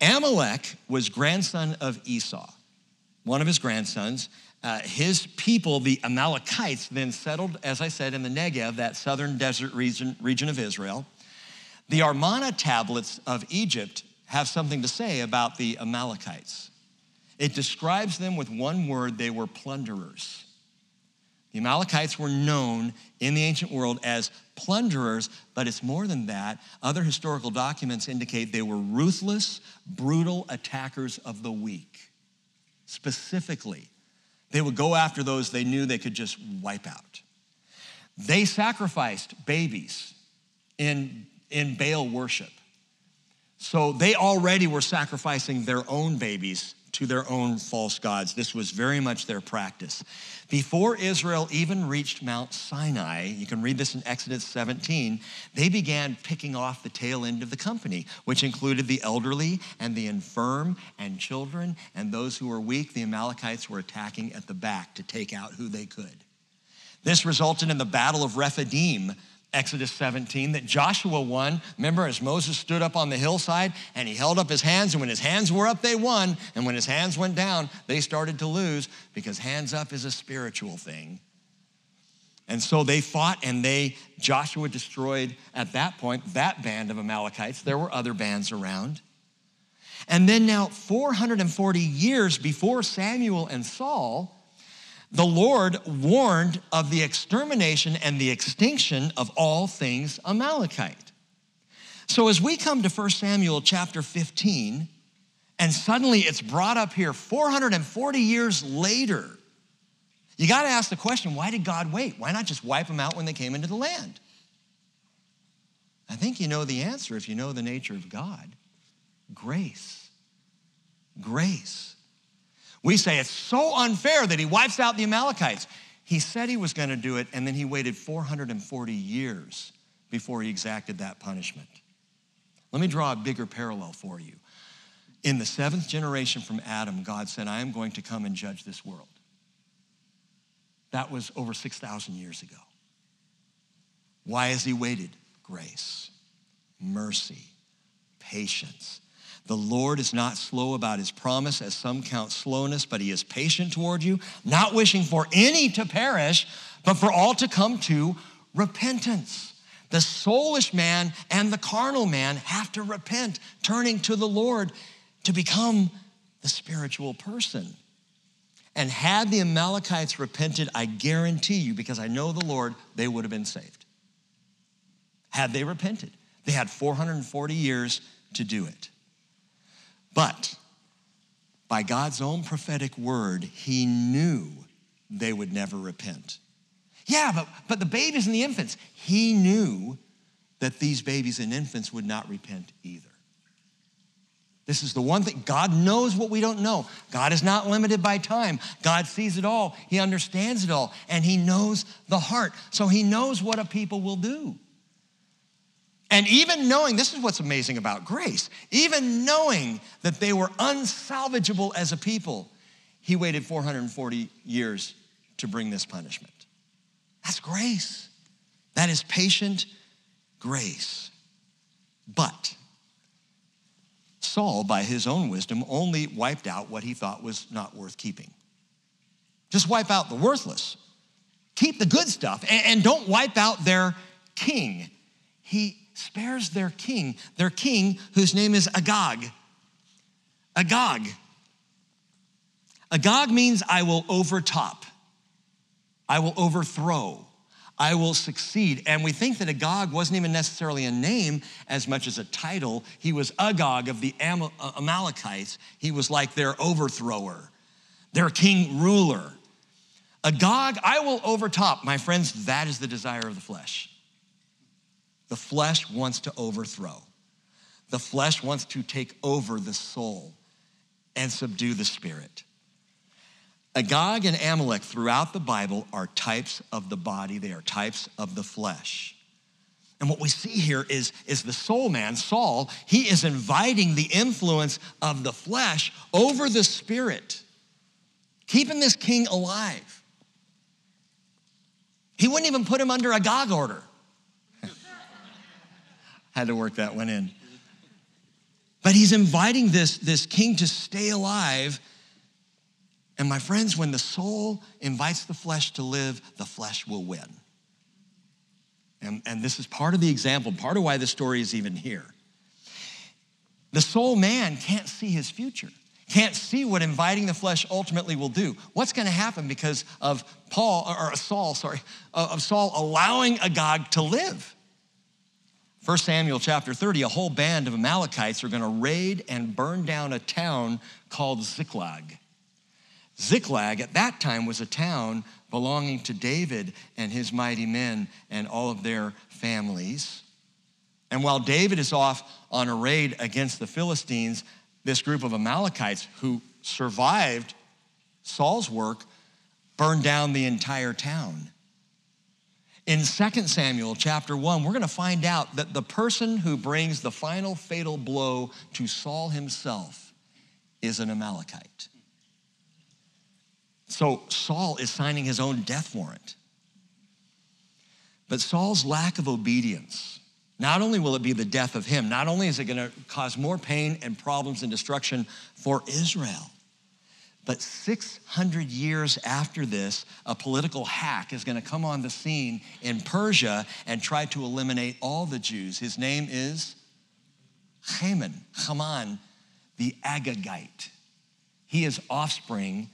Amalek was grandson of Esau, one of his grandsons. Uh, his people, the Amalekites, then settled, as I said, in the Negev, that southern desert region, region of Israel. The Amarna tablets of Egypt have something to say about the Amalekites. It describes them with one word they were plunderers. The Amalekites were known in the ancient world as plunderers, but it's more than that. Other historical documents indicate they were ruthless, brutal attackers of the weak. Specifically, they would go after those they knew they could just wipe out. They sacrificed babies in, in Baal worship. So they already were sacrificing their own babies to their own false gods. This was very much their practice. Before Israel even reached Mount Sinai, you can read this in Exodus 17, they began picking off the tail end of the company, which included the elderly and the infirm and children and those who were weak. The Amalekites were attacking at the back to take out who they could. This resulted in the Battle of Rephidim, Exodus 17 that Joshua won. Remember, as Moses stood up on the hillside and he held up his hands, and when his hands were up, they won. And when his hands went down, they started to lose because hands up is a spiritual thing. And so they fought and they, Joshua destroyed at that point that band of Amalekites. There were other bands around. And then now, 440 years before Samuel and Saul, the Lord warned of the extermination and the extinction of all things Amalekite. So as we come to 1 Samuel chapter 15, and suddenly it's brought up here 440 years later, you got to ask the question why did God wait? Why not just wipe them out when they came into the land? I think you know the answer if you know the nature of God grace. Grace. We say it's so unfair that he wipes out the Amalekites. He said he was going to do it, and then he waited 440 years before he exacted that punishment. Let me draw a bigger parallel for you. In the seventh generation from Adam, God said, I am going to come and judge this world. That was over 6,000 years ago. Why has he waited? Grace, mercy, patience, the Lord is not slow about his promise, as some count slowness, but he is patient toward you, not wishing for any to perish, but for all to come to repentance. The soulish man and the carnal man have to repent, turning to the Lord to become the spiritual person. And had the Amalekites repented, I guarantee you, because I know the Lord, they would have been saved. Had they repented, they had 440 years to do it. But by God's own prophetic word, he knew they would never repent. Yeah, but, but the babies and the infants, he knew that these babies and infants would not repent either. This is the one thing God knows what we don't know. God is not limited by time. God sees it all, He understands it all, and He knows the heart. So He knows what a people will do. And even knowing, this is what's amazing about grace, even knowing that they were unsalvageable as a people, he waited 440 years to bring this punishment. That's grace. That is patient grace. But Saul, by his own wisdom, only wiped out what he thought was not worth keeping. Just wipe out the worthless. Keep the good stuff and, don't wipe out their king. He spares their king, their king whose name is Agag. Agag. Agag means I will overtop, I will overthrow, I will succeed. And we think that Agag wasn't even necessarily a name as much as a title. He was Agag of the uh, Amalekites, he was like their overthrower, their king ruler. Agag, I will overtop. My friends, that is the desire of the flesh. The flesh wants to overthrow. The flesh wants to take over the soul and subdue the spirit. Agag and Amalek throughout the Bible are types of the body, they are types of the flesh. And what we see here is, is the soul man, Saul, he is inviting the influence of the flesh over the spirit, keeping this king alive. He wouldn't even put him under a Gog order. Had to work that one in. But he's inviting this, this king to stay alive. And my friends, when the soul invites the flesh to live, the flesh will win. And, and this is part of the example, part of why the story is even here. The soul man can't see his future, can't see what inviting the flesh ultimately will do. What's going to happen because of Paul, or Saul, sorry, of Saul allowing Agag to live? 1 Samuel chapter 30, a whole band of Amalekites are going to raid and burn down a town called Ziklag. Ziklag at that time was a town belonging to David and his mighty men and all of their families. And while David is off on a raid against the Philistines, this group of Amalekites who survived Saul's work burned down the entire town. In 2 Samuel chapter 1, we're going to find out that the person who brings the final fatal blow to Saul himself is an Amalekite. So Saul is signing his own death warrant. But Saul's lack of obedience, not only will it be the death of him, not only is it going to cause more pain and problems and destruction for Israel, but 600 years after this, a political hack is going to come on the scene in Persia and try to eliminate all the Jews. His name is Haman, Haman, the Agagite. He is offspring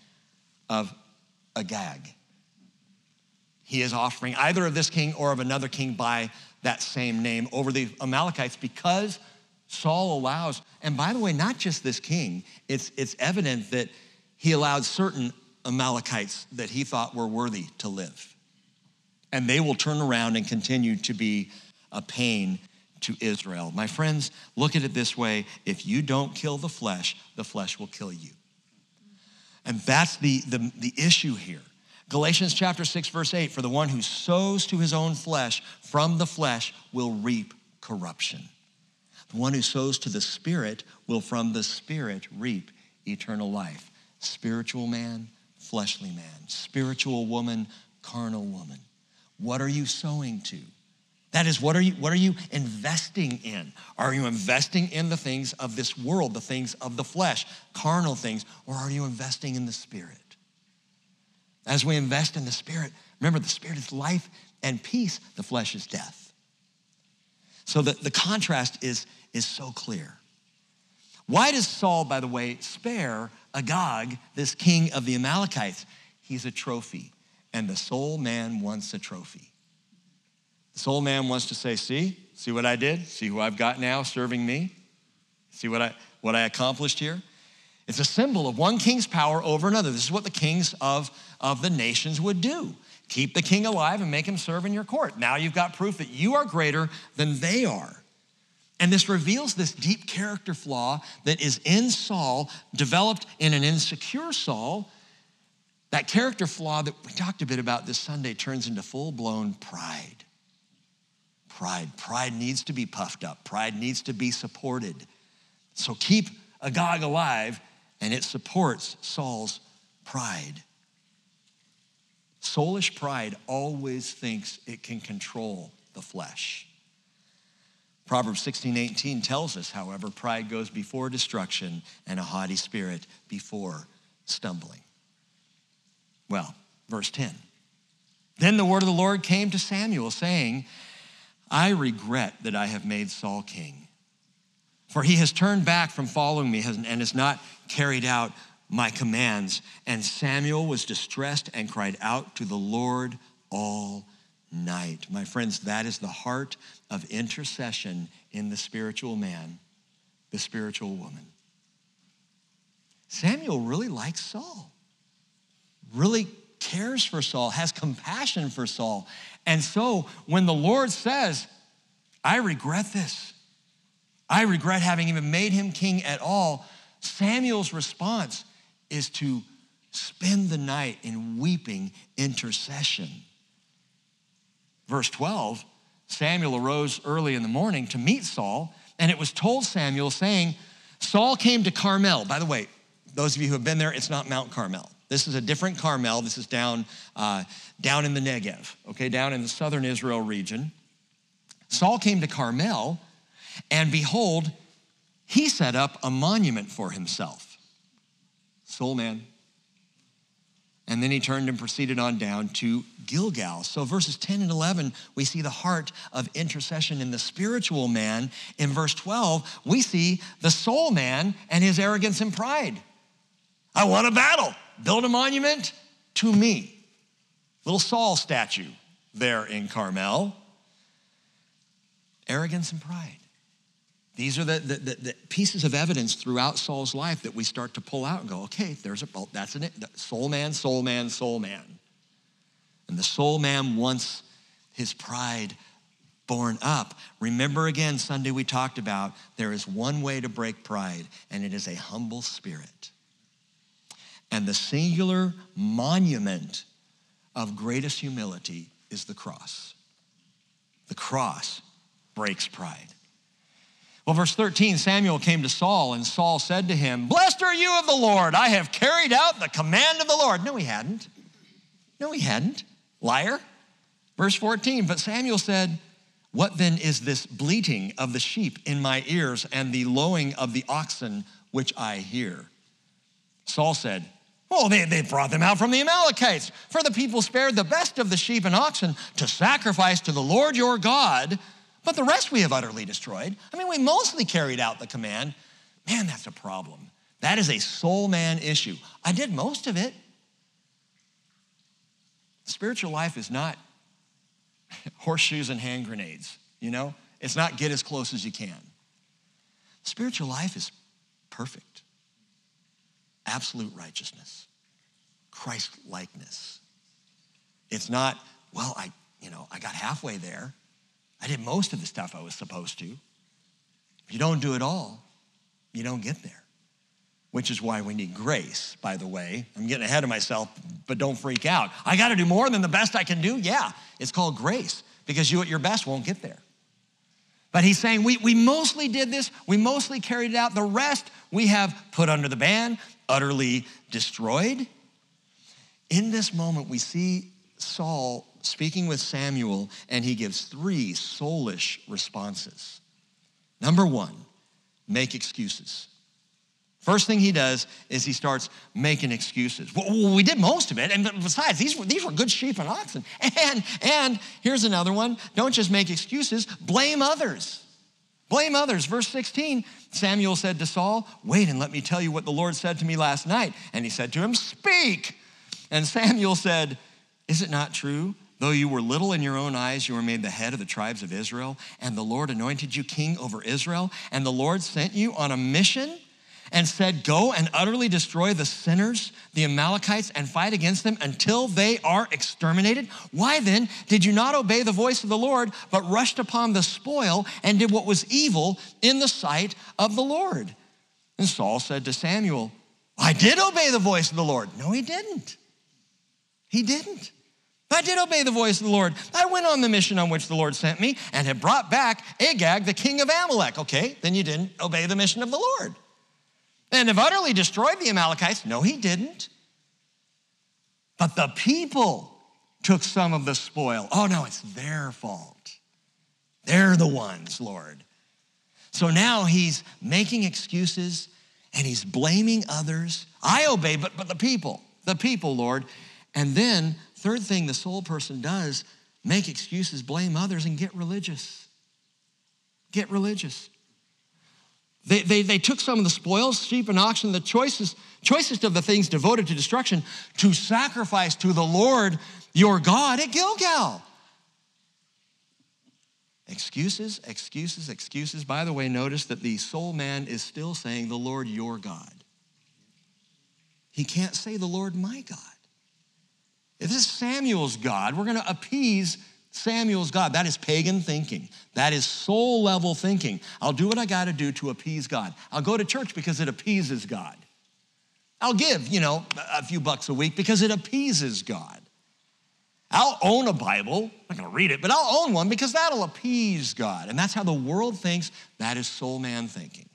of Agag. He is offspring either of this king or of another king by that same name over the Amalekites because Saul allows, and by the way, not just this king, it's, it's evident that he allowed certain Amalekites that he thought were worthy to live. And they will turn around and continue to be a pain to Israel. My friends, look at it this way if you don't kill the flesh, the flesh will kill you. And that's the, the, the issue here. Galatians chapter 6, verse 8 For the one who sows to his own flesh from the flesh will reap corruption. The one who sows to the Spirit will from the Spirit reap eternal life spiritual man, fleshly man, spiritual woman, carnal woman. What are you sowing to? That is, what are you, what are you investing in? Are you investing in the things of this world, the things of the flesh, carnal things, or are you investing in the Spirit? As we invest in the Spirit, remember the Spirit is life and peace, the flesh is death. So the, the contrast is, is so clear. Why does Saul, by the way, spare Agag, this king of the Amalekites? He's a trophy, and the soul man wants a trophy. The soul man wants to say, See, see what I did? See who I've got now serving me? See what I, what I accomplished here? It's a symbol of one king's power over another. This is what the kings of, of the nations would do keep the king alive and make him serve in your court. Now you've got proof that you are greater than they are. And this reveals this deep character flaw that is in Saul, developed in an insecure Saul. That character flaw that we talked a bit about this Sunday turns into full blown pride. Pride. Pride needs to be puffed up, pride needs to be supported. So keep Agag alive, and it supports Saul's pride. Soulish pride always thinks it can control the flesh. Proverbs 16, 18 tells us, however, pride goes before destruction and a haughty spirit before stumbling. Well, verse 10. Then the word of the Lord came to Samuel, saying, I regret that I have made Saul king, for he has turned back from following me and has not carried out my commands. And Samuel was distressed and cried out to the Lord all night. My friends, that is the heart of intercession in the spiritual man, the spiritual woman. Samuel really likes Saul, really cares for Saul, has compassion for Saul. And so when the Lord says, I regret this, I regret having even made him king at all, Samuel's response is to spend the night in weeping intercession. Verse 12 Samuel arose early in the morning to meet Saul, and it was told Samuel, saying, Saul came to Carmel. By the way, those of you who have been there, it's not Mount Carmel. This is a different Carmel. This is down, uh, down in the Negev, okay, down in the southern Israel region. Saul came to Carmel, and behold, he set up a monument for himself. Soul man, and then he turned and proceeded on down to Gilgal. So, verses 10 and 11, we see the heart of intercession in the spiritual man. In verse 12, we see the soul man and his arrogance and pride. I want a battle. Build a monument to me. Little Saul statue there in Carmel. Arrogance and pride. These are the, the, the, the, pieces of evidence throughout Saul's life that we start to pull out and go, okay, there's a, oh, that's an, soul man, soul man, soul man. And the soul man wants his pride borne up. Remember again, Sunday we talked about there is one way to break pride, and it is a humble spirit. And the singular monument of greatest humility is the cross. The cross breaks pride. Well, verse 13 Samuel came to Saul, and Saul said to him, Blessed are you of the Lord. I have carried out the command of the Lord. No, he hadn't. No, he hadn't. Liar. Verse 14 But Samuel said, What then is this bleating of the sheep in my ears and the lowing of the oxen which I hear? Saul said, Oh, they, they brought them out from the Amalekites, for the people spared the best of the sheep and oxen to sacrifice to the Lord your God but the rest we have utterly destroyed. I mean, we mostly carried out the command. Man, that's a problem. That is a soul man issue. I did most of it. Spiritual life is not horseshoes and hand grenades, you know? It's not get as close as you can. Spiritual life is perfect, absolute righteousness, Christ likeness. It's not, well, I, you know, I got halfway there. I did most of the stuff I was supposed to. If you don't do it all, you don't get there, which is why we need grace, by the way. I'm getting ahead of myself, but don't freak out. I got to do more than the best I can do? Yeah, it's called grace because you at your best won't get there. But he's saying we, we mostly did this, we mostly carried it out. The rest we have put under the ban, utterly destroyed. In this moment, we see Saul speaking with Samuel, and he gives three soulish responses. Number one, make excuses. First thing he does is he starts making excuses. Well, we did most of it, and besides, these were, these were good sheep and oxen. And, and here's another one don't just make excuses, blame others. Blame others. Verse 16 Samuel said to Saul, Wait and let me tell you what the Lord said to me last night. And he said to him, Speak. And Samuel said, Is it not true Though you were little in your own eyes, you were made the head of the tribes of Israel, and the Lord anointed you king over Israel, and the Lord sent you on a mission and said, Go and utterly destroy the sinners, the Amalekites, and fight against them until they are exterminated? Why then did you not obey the voice of the Lord, but rushed upon the spoil and did what was evil in the sight of the Lord? And Saul said to Samuel, I did obey the voice of the Lord. No, he didn't. He didn't. I did obey the voice of the Lord. I went on the mission on which the Lord sent me and have brought back Agag, the king of Amalek. Okay, then you didn't obey the mission of the Lord. And have utterly destroyed the Amalekites. No, he didn't. But the people took some of the spoil. Oh, no, it's their fault. They're the ones, Lord. So now he's making excuses and he's blaming others. I obey, but, but the people, the people, Lord. And then Third thing the soul person does make excuses, blame others, and get religious. Get religious. They, they, they took some of the spoils, sheep and oxen, the choicest, choicest of the things devoted to destruction, to sacrifice to the Lord your God at Gilgal. Excuses, excuses, excuses. By the way, notice that the soul man is still saying the Lord your God. He can't say the Lord my God. If this is Samuel's God, we're going to appease Samuel's God. That is pagan thinking. That is soul level thinking. I'll do what I got to do to appease God. I'll go to church because it appeases God. I'll give, you know, a few bucks a week because it appeases God. I'll own a Bible. I'm not going to read it, but I'll own one because that'll appease God. And that's how the world thinks. That is soul man thinking.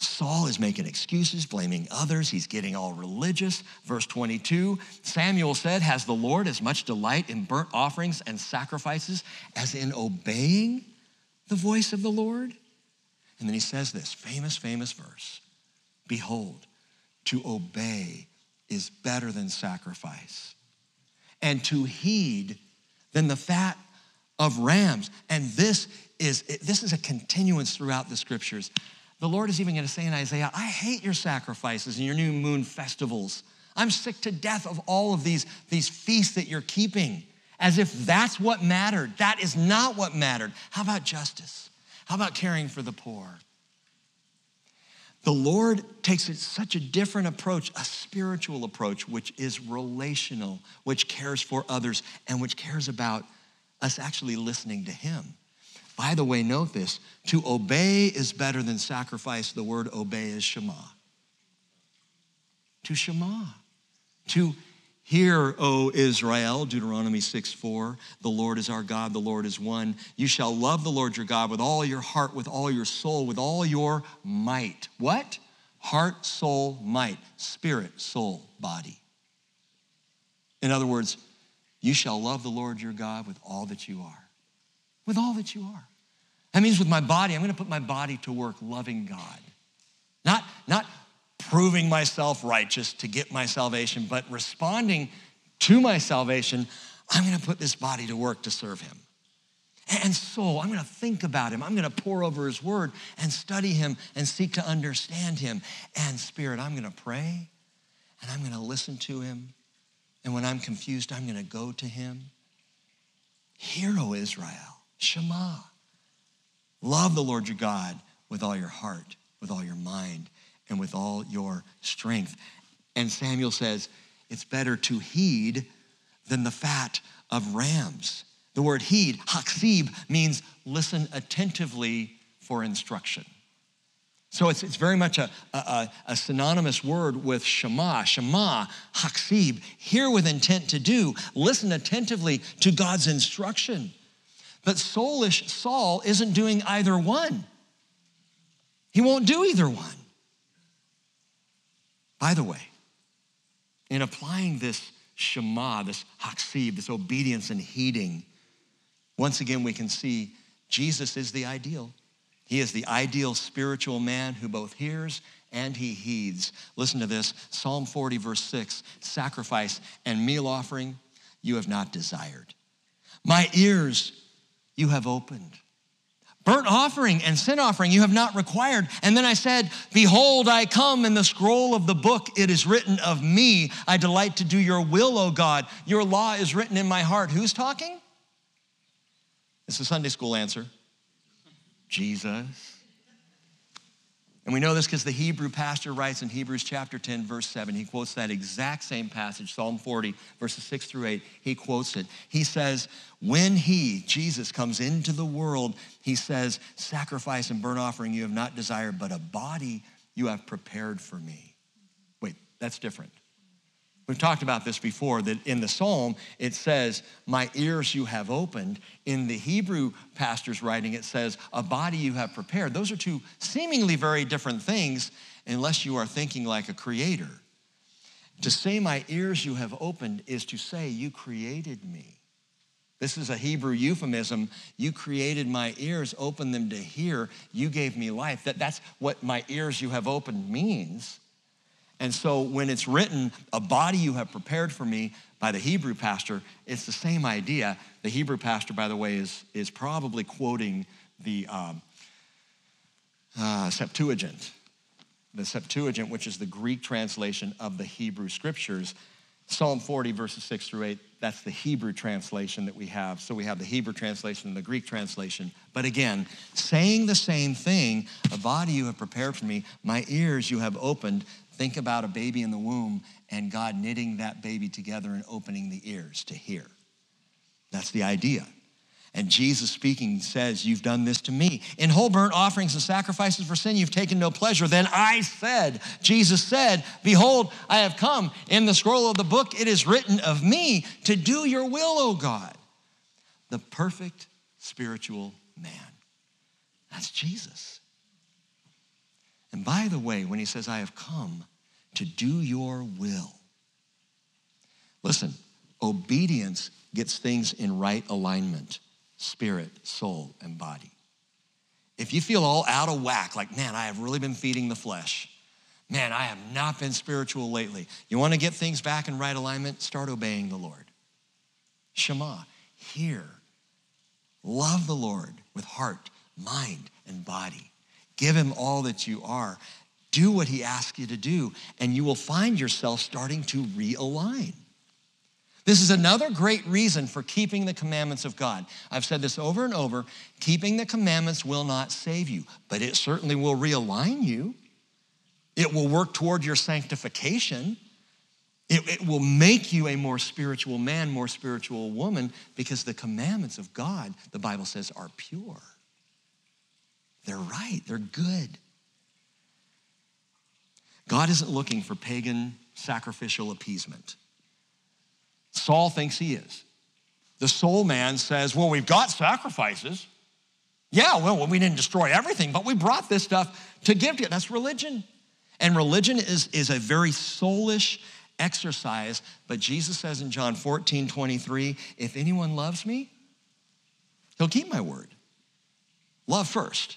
Saul is making excuses, blaming others. He's getting all religious. Verse 22 Samuel said, Has the Lord as much delight in burnt offerings and sacrifices as in obeying the voice of the Lord? And then he says this famous, famous verse Behold, to obey is better than sacrifice, and to heed than the fat of rams. And this is, this is a continuance throughout the scriptures. The Lord is even going to say in Isaiah, I hate your sacrifices and your new moon festivals. I'm sick to death of all of these, these feasts that you're keeping, as if that's what mattered. That is not what mattered. How about justice? How about caring for the poor? The Lord takes such a different approach, a spiritual approach, which is relational, which cares for others, and which cares about us actually listening to Him. By the way, note this to obey is better than sacrifice. The word obey is Shema. To Shema. To Hear, O Israel, Deuteronomy 6 4, the Lord is our God, the Lord is one. You shall love the Lord your God with all your heart, with all your soul, with all your might. What? Heart, soul, might, spirit, soul, body. In other words, you shall love the Lord your God with all that you are with all that you are. That means with my body, I'm going to put my body to work loving God. Not, not proving myself righteous to get my salvation, but responding to my salvation, I'm going to put this body to work to serve him. And soul, I'm going to think about him. I'm going to pore over his word and study him and seek to understand him. And spirit, I'm going to pray and I'm going to listen to him. And when I'm confused, I'm going to go to him. Hear, O Israel. Shema. Love the Lord your God with all your heart, with all your mind, and with all your strength. And Samuel says, it's better to heed than the fat of rams. The word heed, haksib, means listen attentively for instruction. So it's, it's very much a, a, a, synonymous word with Shema. Shema, haksib, hear with intent to do, listen attentively to God's instruction. But soulish Saul isn't doing either one. He won't do either one. By the way, in applying this Shema, this haksib, this obedience and heeding, once again we can see Jesus is the ideal. He is the ideal spiritual man who both hears and he heeds. Listen to this Psalm 40, verse 6 sacrifice and meal offering you have not desired. My ears you have opened. Burnt offering and sin offering you have not required. And then I said, Behold, I come in the scroll of the book, it is written of me. I delight to do your will, O God. Your law is written in my heart. Who's talking? It's a Sunday school answer Jesus. And we know this because the Hebrew pastor writes in Hebrews chapter 10, verse 7. He quotes that exact same passage, Psalm 40, verses 6 through 8. He quotes it. He says, When he, Jesus, comes into the world, he says, Sacrifice and burnt offering you have not desired, but a body you have prepared for me. Wait, that's different. We've talked about this before that in the psalm it says, My ears you have opened. In the Hebrew pastor's writing, it says, A body you have prepared. Those are two seemingly very different things unless you are thinking like a creator. To say, My ears you have opened is to say, You created me. This is a Hebrew euphemism. You created my ears, opened them to hear. You gave me life. That, that's what my ears you have opened means. And so when it's written, a body you have prepared for me by the Hebrew pastor, it's the same idea. The Hebrew pastor, by the way, is, is probably quoting the um, uh, Septuagint. The Septuagint, which is the Greek translation of the Hebrew scriptures. Psalm 40, verses 6 through 8, that's the Hebrew translation that we have. So we have the Hebrew translation and the Greek translation. But again, saying the same thing, a body you have prepared for me, my ears you have opened, Think about a baby in the womb and God knitting that baby together and opening the ears to hear. That's the idea. And Jesus speaking says, You've done this to me. In whole burnt offerings and sacrifices for sin, you've taken no pleasure. Then I said, Jesus said, Behold, I have come. In the scroll of the book, it is written of me to do your will, O God. The perfect spiritual man. That's Jesus. And by the way, when he says, I have come to do your will, listen, obedience gets things in right alignment spirit, soul, and body. If you feel all out of whack, like, man, I have really been feeding the flesh, man, I have not been spiritual lately, you want to get things back in right alignment? Start obeying the Lord. Shema, hear, love the Lord with heart, mind, and body. Give him all that you are. Do what he asks you to do, and you will find yourself starting to realign. This is another great reason for keeping the commandments of God. I've said this over and over keeping the commandments will not save you, but it certainly will realign you. It will work toward your sanctification. It, it, will make you a more spiritual man, more spiritual woman, because the commandments of God, the Bible says, are pure. They're right, they're good. God isn't looking for pagan sacrificial appeasement. Saul thinks he is. The soul man says, Well, we've got sacrifices. Yeah, well, we didn't destroy everything, but we brought this stuff to give to you. That's religion. And religion is, is a very soulish exercise. But Jesus says in John 14, 23, if anyone loves me, he'll keep my word. Love first.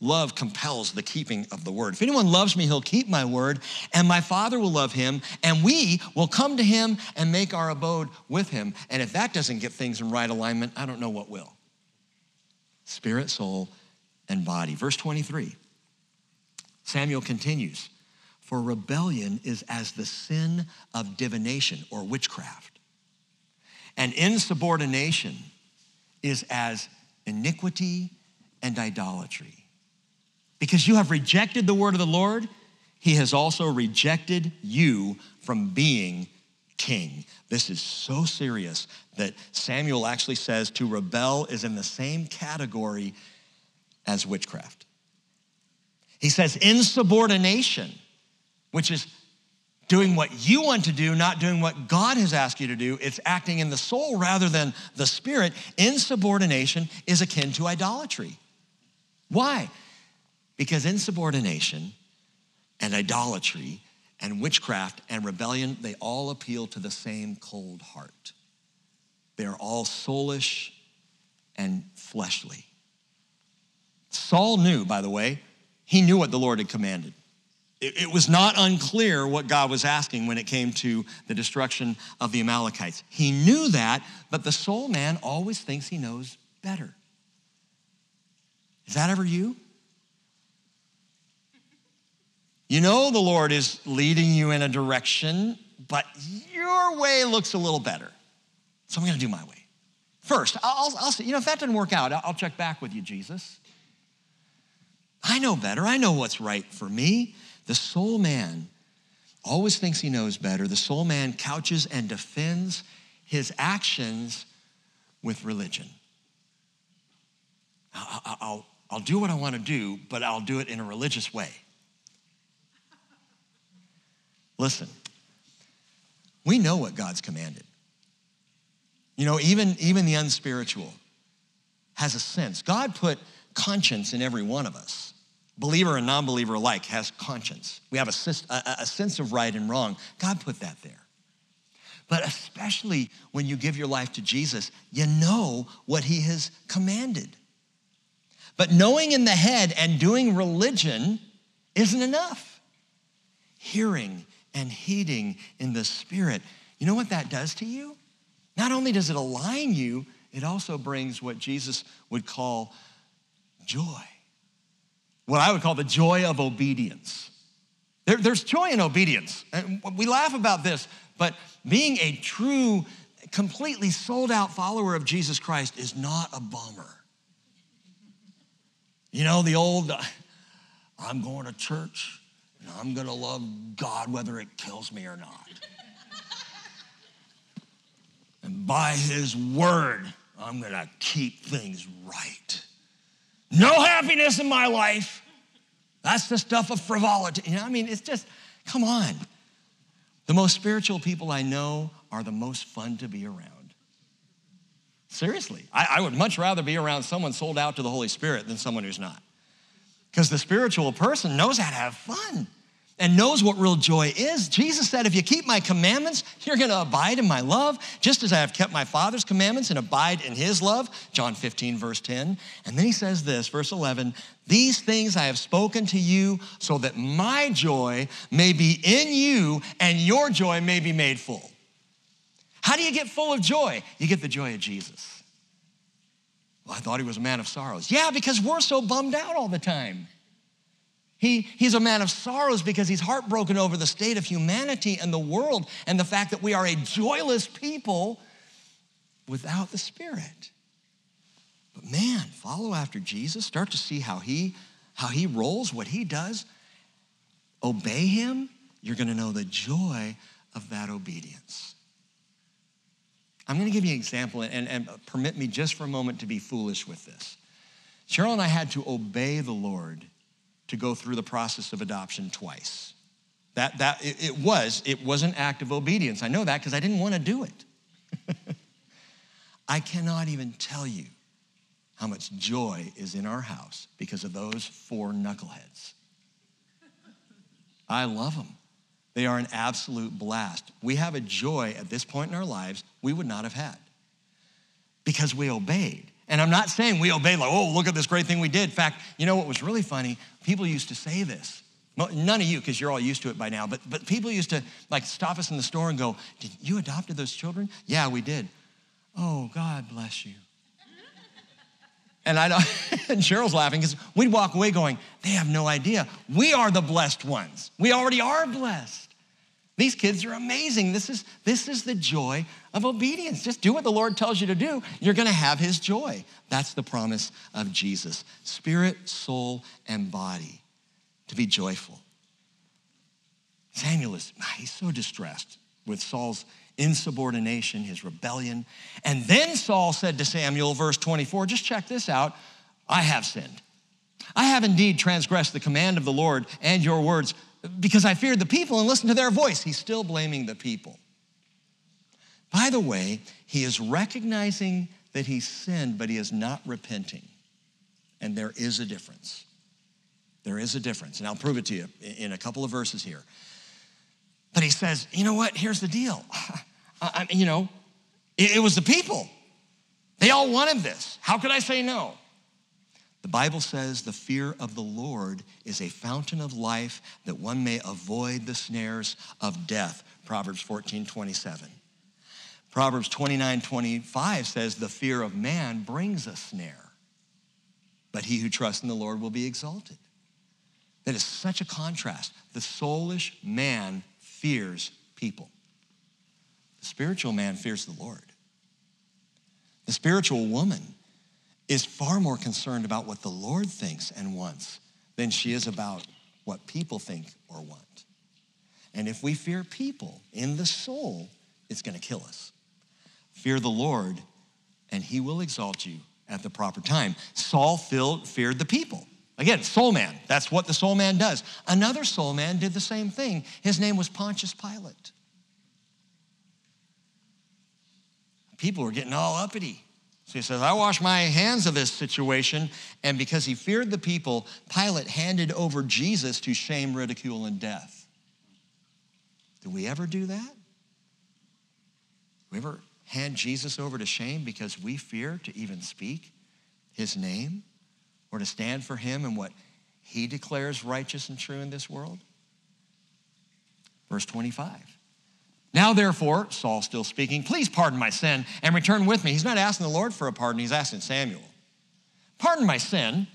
Love compels the keeping of the word. If anyone loves me, he'll keep my word, and my Father will love him, and we will come to him and make our abode with him. And if that doesn't get things in right alignment, I don't know what will. Spirit, soul, and body. Verse 23. Samuel continues For rebellion is as the sin of divination or witchcraft, and insubordination is as iniquity and idolatry. Because you have rejected the word of the Lord, he has also rejected you from being king. This is so serious that Samuel actually says to rebel is in the same category as witchcraft. He says insubordination, which is doing what you want to do, not doing what God has asked you to do. It's acting in the soul rather than the spirit. Insubordination is akin to idolatry. Why? Because insubordination and idolatry and witchcraft and rebellion, they all appeal to the same cold heart. They're all soulish and fleshly. Saul knew, by the way, he knew what the Lord had commanded. It, it, was not unclear what God was asking when it came to the destruction of the Amalekites. He knew that, but the soul man always thinks he knows better. Is that ever you? You know the Lord is leading you in a direction, but your way looks a little better. So I'm going to do my way. First, I'll, I'll say, you know, if that doesn't work out, I'll check back with you, Jesus. I know better. I know what's right for me. The soul man always thinks he knows better. The soul man couches and defends his actions with religion. I'll, I'll, I'll do what I want to do, but I'll do it in a religious way. Listen, we know what God's commanded. You know, even, even the unspiritual has a sense. God put conscience in every one of us. Believer and non believer alike has conscience. We have a, a, a sense of right and wrong. God put that there. But especially when you give your life to Jesus, you know what he has commanded. But knowing in the head and doing religion isn't enough. Hearing and heeding in the Spirit. You know what that does to you? Not only does it align you, it also brings what Jesus would call joy. What I would call the joy of obedience. There, there's joy in obedience. And we laugh about this, but being a true, completely sold out follower of Jesus Christ is not a bummer. You know, the old, I'm going to church I'm going to love God whether it kills me or not. and by his word, I'm gonna keep things right. No happiness in my life. That's the stuff of frivolity. You know, I mean, it's just, come on. The most spiritual people I know are the most fun to be around. Seriously, I, I would much rather be around someone sold out to the Holy Spirit than someone who's not. Because the spiritual person knows how to have fun and knows what real joy is. Jesus said, If you keep my commandments, you're going to abide in my love, just as I have kept my Father's commandments and abide in his love. John 15, verse 10. And then he says this, verse 11 These things I have spoken to you so that my joy may be in you and your joy may be made full. How do you get full of joy? You get the joy of Jesus. Well, I thought he was a man of sorrows. Yeah, because we're so bummed out all the time. He, he's a man of sorrows because he's heartbroken over the state of humanity and the world and the fact that we are a joyless people without the Spirit. But man, follow after Jesus, start to see how he, how he rolls, what he does. Obey him, you're going to know the joy of that obedience. I'm going to give you an example and, and permit me just for a moment to be foolish with this. Cheryl and I had to obey the Lord to go through the process of adoption twice. That, that it, it was, it was an act of obedience. I know that because I didn't want to do it. I cannot even tell you how much joy is in our house because of those four knuckleheads. I love them. They are an absolute blast. We have a joy at this point in our lives we would not have had because we obeyed. And I'm not saying we obeyed like, oh, look at this great thing we did. In fact, you know what was really funny? People used to say this. None of you, because you're all used to it by now, but, but people used to like stop us in the store and go, Did you adopted those children? Yeah, we did. Oh, God bless you. And I and Cheryl's laughing because we'd walk away going, they have no idea. We are the blessed ones. We already are blessed. These kids are amazing. This is, this is the joy of obedience. Just do what the Lord tells you to do. You're going to have his joy. That's the promise of Jesus spirit, soul, and body to be joyful. Samuel is, ah, he's so distressed with Saul's insubordination, his rebellion. And then Saul said to Samuel, verse 24, just check this out I have sinned. I have indeed transgressed the command of the Lord and your words because I feared the people and listened to their voice. He's still blaming the people. By the way, he is recognizing that he sinned, but he is not repenting. And there is a difference. There is a difference. And I'll prove it to you in a couple of verses here. But he says, you know what? Here's the deal. I, I, you know, it, it was the people. They all wanted this. How could I say no? The Bible says the fear of the Lord is a fountain of life that one may avoid the snares of death. Proverbs 14, 27. Proverbs 29, 25 says the fear of man brings a snare, but he who trusts in the Lord will be exalted. That is such a contrast. The soulish man fears people. The spiritual man fears the Lord. The spiritual woman is far more concerned about what the Lord thinks and wants than she is about what people think or want. And if we fear people in the soul, it's going to kill us. Fear the Lord, and he will exalt you at the proper time. Saul filled, feared the people. Again, soul man. That's what the soul man does. Another soul man did the same thing. His name was Pontius Pilate. People were getting all uppity. So he says, I wash my hands of this situation. And because he feared the people, Pilate handed over Jesus to shame, ridicule, and death. Do we ever do that? We ever hand Jesus over to shame because we fear to even speak his name or to stand for him and what he declares righteous and true in this world? Verse 25. Now, therefore, Saul still speaking, please pardon my sin and return with me. He's not asking the Lord for a pardon, he's asking Samuel. Pardon my sin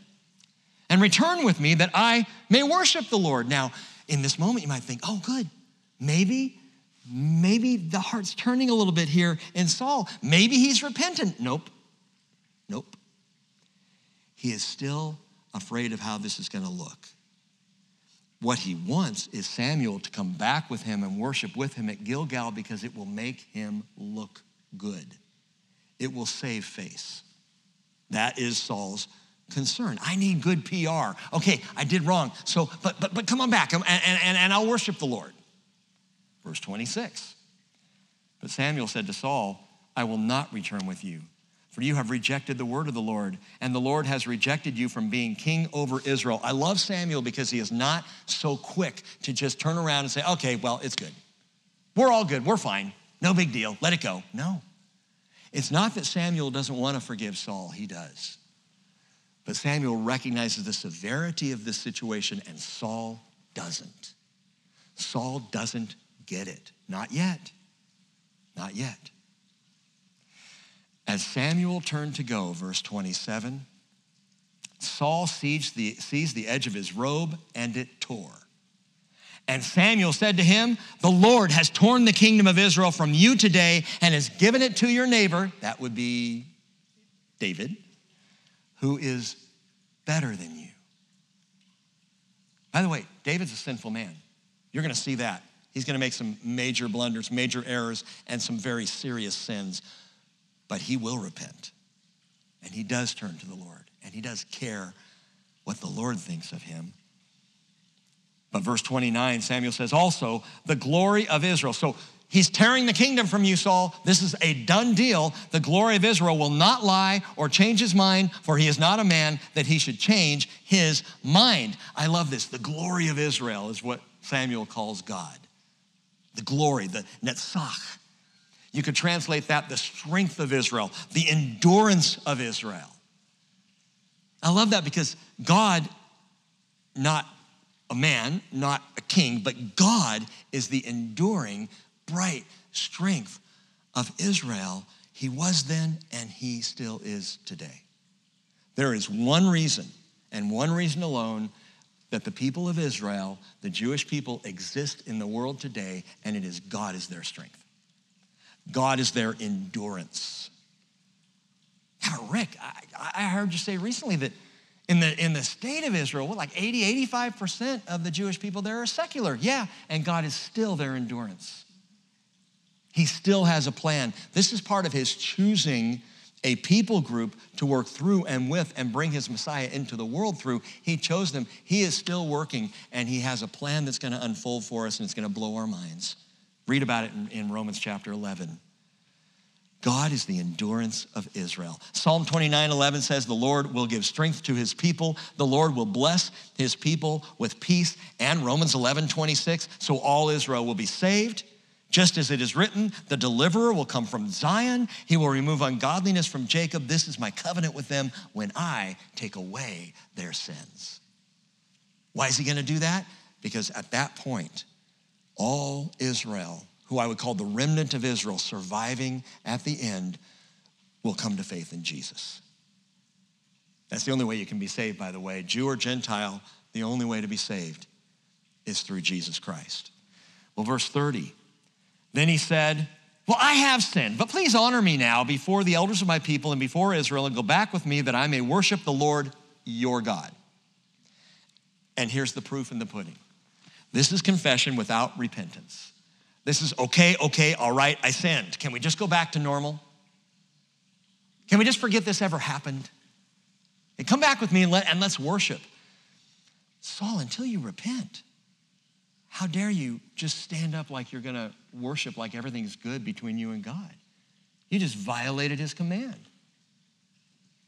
and return with me that I may worship the Lord. Now, in this moment, you might think, oh, good. Maybe, maybe the heart's turning a little bit here in Saul. Maybe he's repentant. Nope. Nope. He is still afraid of how this is going to look. What he wants is Samuel to come back with him and worship with him at Gilgal because it will make him look good. it will save face. That is Saul's concern. I need good PR. Okay, I did wrong. So, but but but come on back and, and, and I'll worship the Lord. Verse 26. But Samuel said to Saul, I will not return with you, for you have rejected the word of the Lord, and the Lord has rejected you from being king over Israel. I love Samuel because he is not so quick to just turn around and say, okay, well, it's good. We're all good. We're fine. No big deal. Let it go. No. It's not that Samuel doesn't want to forgive Saul, he does. But Samuel recognizes the severity of this situation, and Saul doesn't. Saul doesn't get it. Not yet. Not yet. As Samuel turned to go, verse 27, Saul seized the, sees the edge of his robe and it tore. And Samuel said to him, The Lord has torn the kingdom of Israel from you today and has given it to your neighbor, that would be David, who is better than you. By the way, David's a sinful man. You're going to see that. He's going to make some major blunders, major errors, and some very serious sins. But he will repent. And he does turn to the Lord. And he does care what the Lord thinks of him. But verse 29, Samuel says, also, the glory of Israel. So he's tearing the kingdom from you, Saul. This is a done deal. The glory of Israel will not lie or change his mind, for he is not a man that he should change his mind. I love this. The glory of Israel is what Samuel calls God the glory, the netzach. You could translate that the strength of Israel, the endurance of Israel. I love that because God, not a man, not a king, but God is the enduring, bright strength of Israel. He was then and he still is today. There is one reason and one reason alone that the people of Israel, the Jewish people, exist in the world today, and it is God is their strength. God is their endurance. Yeah, Rick, I, I heard you say recently that in the, in the state of Israel, what, like 80, 85% of the Jewish people there are secular. Yeah, and God is still their endurance. He still has a plan. This is part of his choosing a people group to work through and with and bring his Messiah into the world through. He chose them. He is still working, and he has a plan that's going to unfold for us and it's going to blow our minds. Read about it in, in Romans chapter 11. God is the endurance of Israel. Psalm 29 11 says, The Lord will give strength to his people. The Lord will bless his people with peace. And Romans 11 26, so all Israel will be saved. Just as it is written, the deliverer will come from Zion. He will remove ungodliness from Jacob. This is my covenant with them when I take away their sins. Why is he going to do that? Because at that point, all Israel, who I would call the remnant of Israel surviving at the end, will come to faith in Jesus. That's the only way you can be saved, by the way. Jew or Gentile, the only way to be saved is through Jesus Christ. Well, verse 30 then he said, Well, I have sinned, but please honor me now before the elders of my people and before Israel and go back with me that I may worship the Lord your God. And here's the proof in the pudding this is confession without repentance. This is okay, okay, all right, I sinned. Can we just go back to normal? Can we just forget this ever happened? And come back with me and, let, and let's worship. Saul, until you repent, how dare you just stand up like you're to worship like everything's good between you and God? You just violated his command.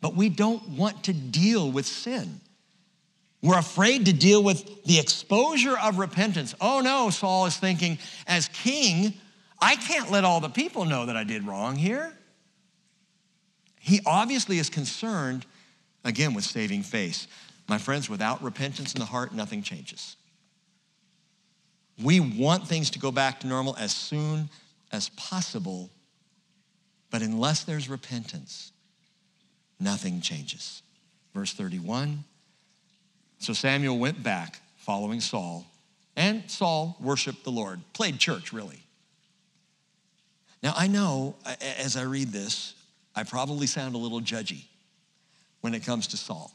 But we don't want to deal with sin. We're afraid to deal with the exposure of repentance. Oh no, Saul is thinking, as king, I can't let all the people know that I did wrong here. He obviously is concerned, again, with saving face. My friends, without repentance in the heart, nothing changes. We want things to go back to normal as soon as possible, but unless there's repentance, nothing changes. Verse 31 So Samuel went back following Saul, and Saul worshiped the Lord, played church, really. Now, I know as I read this, I probably sound a little judgy when it comes to Saul.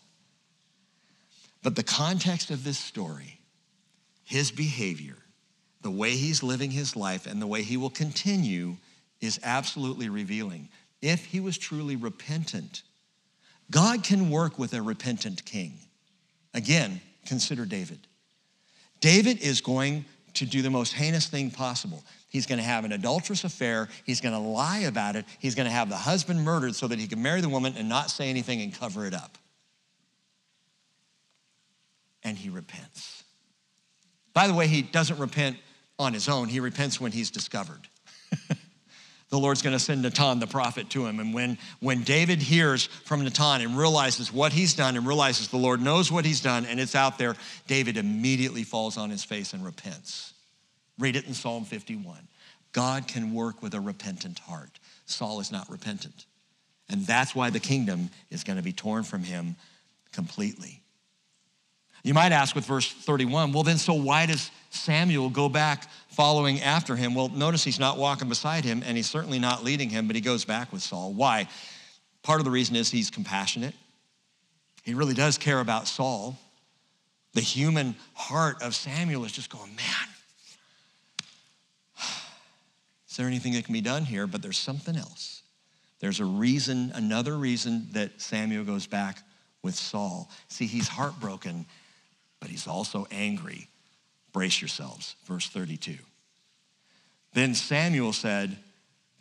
But the context of this story, his behavior, the way he's living his life and the way he will continue is absolutely revealing. if he was truly repentant, God can work with a repentant king. Again, consider David. David is going to do the most heinous thing possible. He's going to have an adulterous affair. He's going to lie about it. He's going to have the husband murdered so that he can marry the woman and not say anything and cover it up. And he repents. By the way, he doesn't repent on his own, he repents when he's discovered. The Lord's going to send Nathan the prophet to him. And when, when David hears from Nathan and realizes what he's done and realizes the Lord knows what he's done and it's out there, David immediately falls on his face and repents. Read it in Psalm 51. God can work with a repentant heart. Saul is not repentant. And that's why the kingdom is going to be torn from him completely. You might ask with verse 31, well, then, so why does Samuel go back following after him? Well, notice he's not walking beside him and he's certainly not leading him, but he goes back with Saul. Why? Part of the reason is he's compassionate. He really does care about Saul. The human heart of Samuel is just going, man, is there anything that can be done here? But there's something else. There's a reason, another reason that Samuel goes back with Saul. See, he's heartbroken but he's also angry. Brace yourselves. Verse 32. Then Samuel said,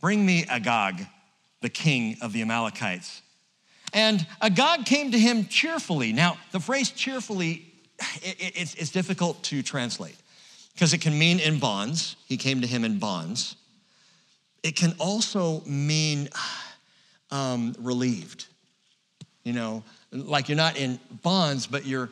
Bring me Agag, the king of the Amalekites. And Agag came to him cheerfully. Now, the phrase cheerfully, it's, it's difficult to translate because it can mean in bonds. He came to him in bonds. It can also mean um, relieved. You know, like you're not in bonds, but you're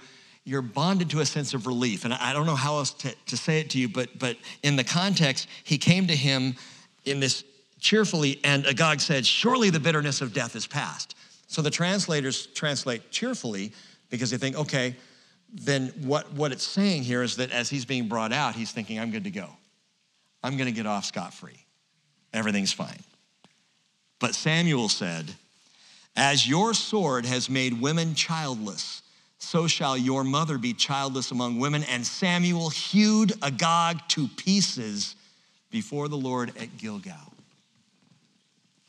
you're bonded to a sense of relief. And I don't know how else to, to say it to you, but, but in the context, he came to him in this cheerfully, and Agag said, Surely the bitterness of death is past. So the translators translate cheerfully because they think, okay, then what, what it's saying here is that as he's being brought out, he's thinking, I'm good to go. I'm going to get off scot free. Everything's fine. But Samuel said, As your sword has made women childless, so shall your mother be childless among women. And Samuel hewed Agag to pieces before the Lord at Gilgal.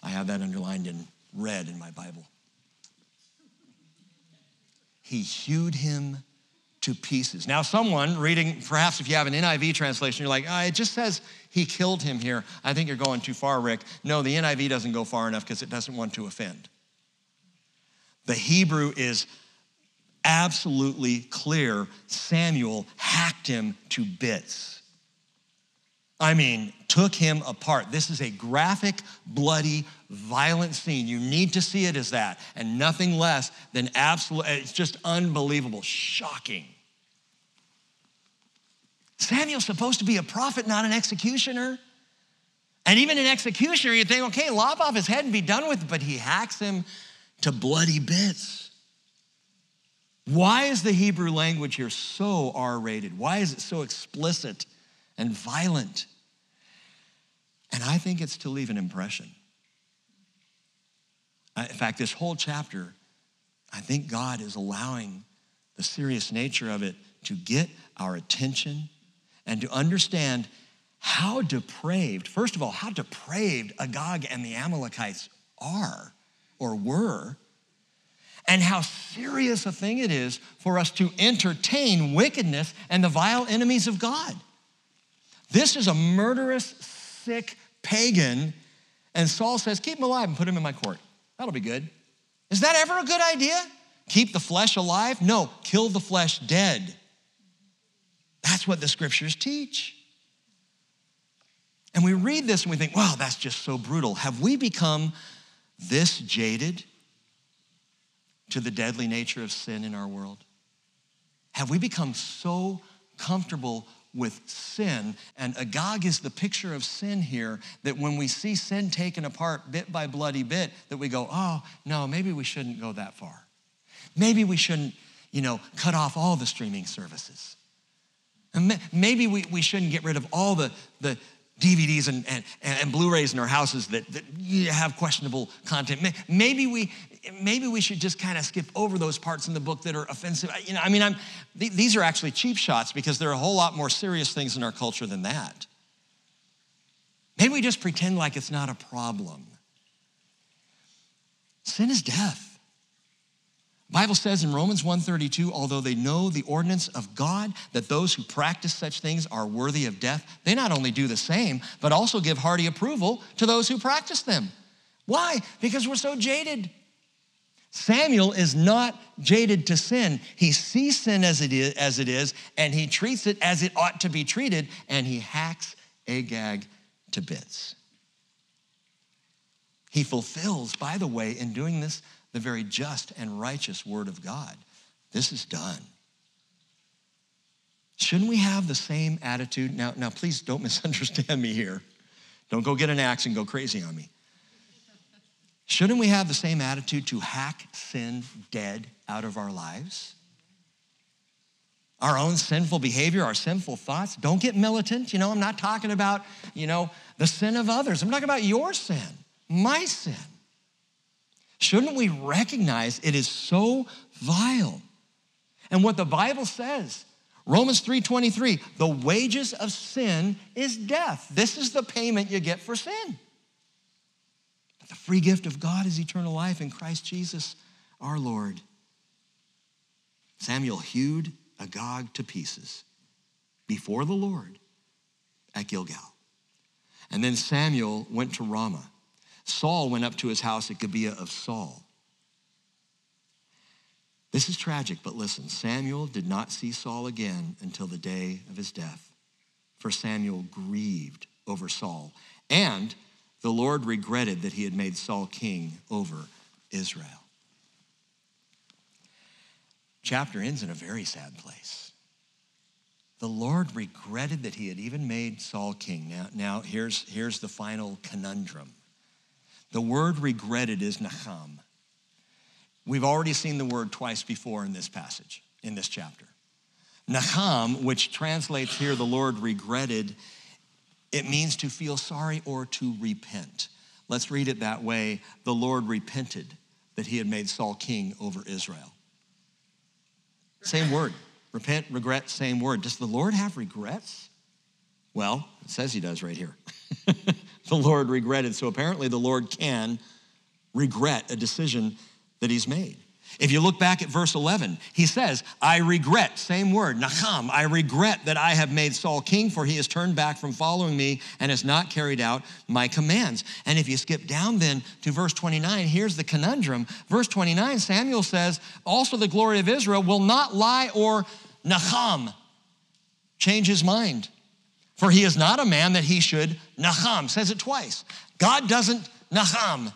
I have that underlined in red in my Bible. He hewed him to pieces. Now, someone reading, perhaps if you have an NIV translation, you're like, oh, it just says he killed him here. I think you're going too far, Rick. No, the NIV doesn't go far enough because it doesn't want to offend. The Hebrew is absolutely clear Samuel hacked him to bits. I mean, took him apart. This is a graphic, bloody, violent scene. You need to see it as that, and nothing less than absolute, it's just unbelievable, shocking. Samuel's supposed to be a prophet, not an executioner. And even an executioner, you think, okay, lop off his head and be done with it, but he hacks him to bloody bits. Why is the Hebrew language here so R rated? Why is it so explicit and violent? And I think it's to leave an impression. In fact, this whole chapter, I think God is allowing the serious nature of it to get our attention and to understand how depraved, first of all, how depraved Agag and the Amalekites are or were and how serious a thing it is for us to entertain wickedness and the vile enemies of God. This is a murderous, sick pagan, and Saul says, Keep him alive and put him in my court. That'll be good. Is that ever a good idea? Keep the flesh alive? No, kill the flesh dead. That's what the scriptures teach. And we read this and we think, wow, that's just so brutal. Have we become this jaded to the deadly nature of sin in our world? Have we become so comfortable with sin? And Agag is the picture of sin here that when we see sin taken apart bit by bloody bit, that we go, oh, no, maybe we shouldn't go that far. Maybe we shouldn't, you know, cut off all the streaming services. And maybe we, we shouldn't get rid of all the, the, DVDs and, and, and Blu-rays in our houses that, that have questionable content. Maybe we, maybe we should just kind of skip over those parts in the book that are offensive. You know, I mean, I'm, th- these are actually cheap shots because there are a whole lot more serious things in our culture than that. Maybe we just pretend like it's not a problem. Sin is death. Bible says in Romans 1:32, although they know the ordinance of God that those who practice such things are worthy of death, they not only do the same, but also give hearty approval to those who practice them. Why? Because we're so jaded. Samuel is not jaded to sin. He sees sin as it is, as it is and he treats it as it ought to be treated, and he hacks Agag to bits. He fulfills, by the way, in doing this, the very just and righteous word of God. This is done. Shouldn't we have the same attitude? Now, now please don't misunderstand me here. Don't go get an axe and go crazy on me. Shouldn't we have the same attitude to hack sin dead out of our lives? Our own sinful behavior, our sinful thoughts. Don't get militant. You know, I'm not talking about, you know, the sin of others. I'm talking about your sin, my sin. Shouldn't we recognize it is so vile? And what the Bible says, Romans 3:23, the wages of sin is death. This is the payment you get for sin. The free gift of God is eternal life in Christ Jesus our Lord. Samuel hewed Agag to pieces before the Lord at Gilgal. And then Samuel went to Ramah Saul went up to his house at Gibeah of Saul. This is tragic, but listen Samuel did not see Saul again until the day of his death, for Samuel grieved over Saul, and the Lord regretted that he had made Saul king over Israel. Chapter ends in a very sad place. The Lord regretted that he had even made Saul king. Now, now here's, here's the final conundrum. The word regretted is nacham. We've already seen the word twice before in this passage, in this chapter. Nacham, which translates here the Lord regretted, it means to feel sorry or to repent. Let's read it that way. The Lord repented that he had made Saul king over Israel. Same word. Repent, regret, same word. Does the Lord have regrets? Well, it says he does right here. the Lord regretted. So apparently, the Lord can regret a decision that he's made. If you look back at verse 11, he says, I regret, same word, nacham, I regret that I have made Saul king, for he has turned back from following me and has not carried out my commands. And if you skip down then to verse 29, here's the conundrum. Verse 29, Samuel says, Also the glory of Israel will not lie or nacham, change his mind. For he is not a man that he should naham, says it twice. God doesn't naham.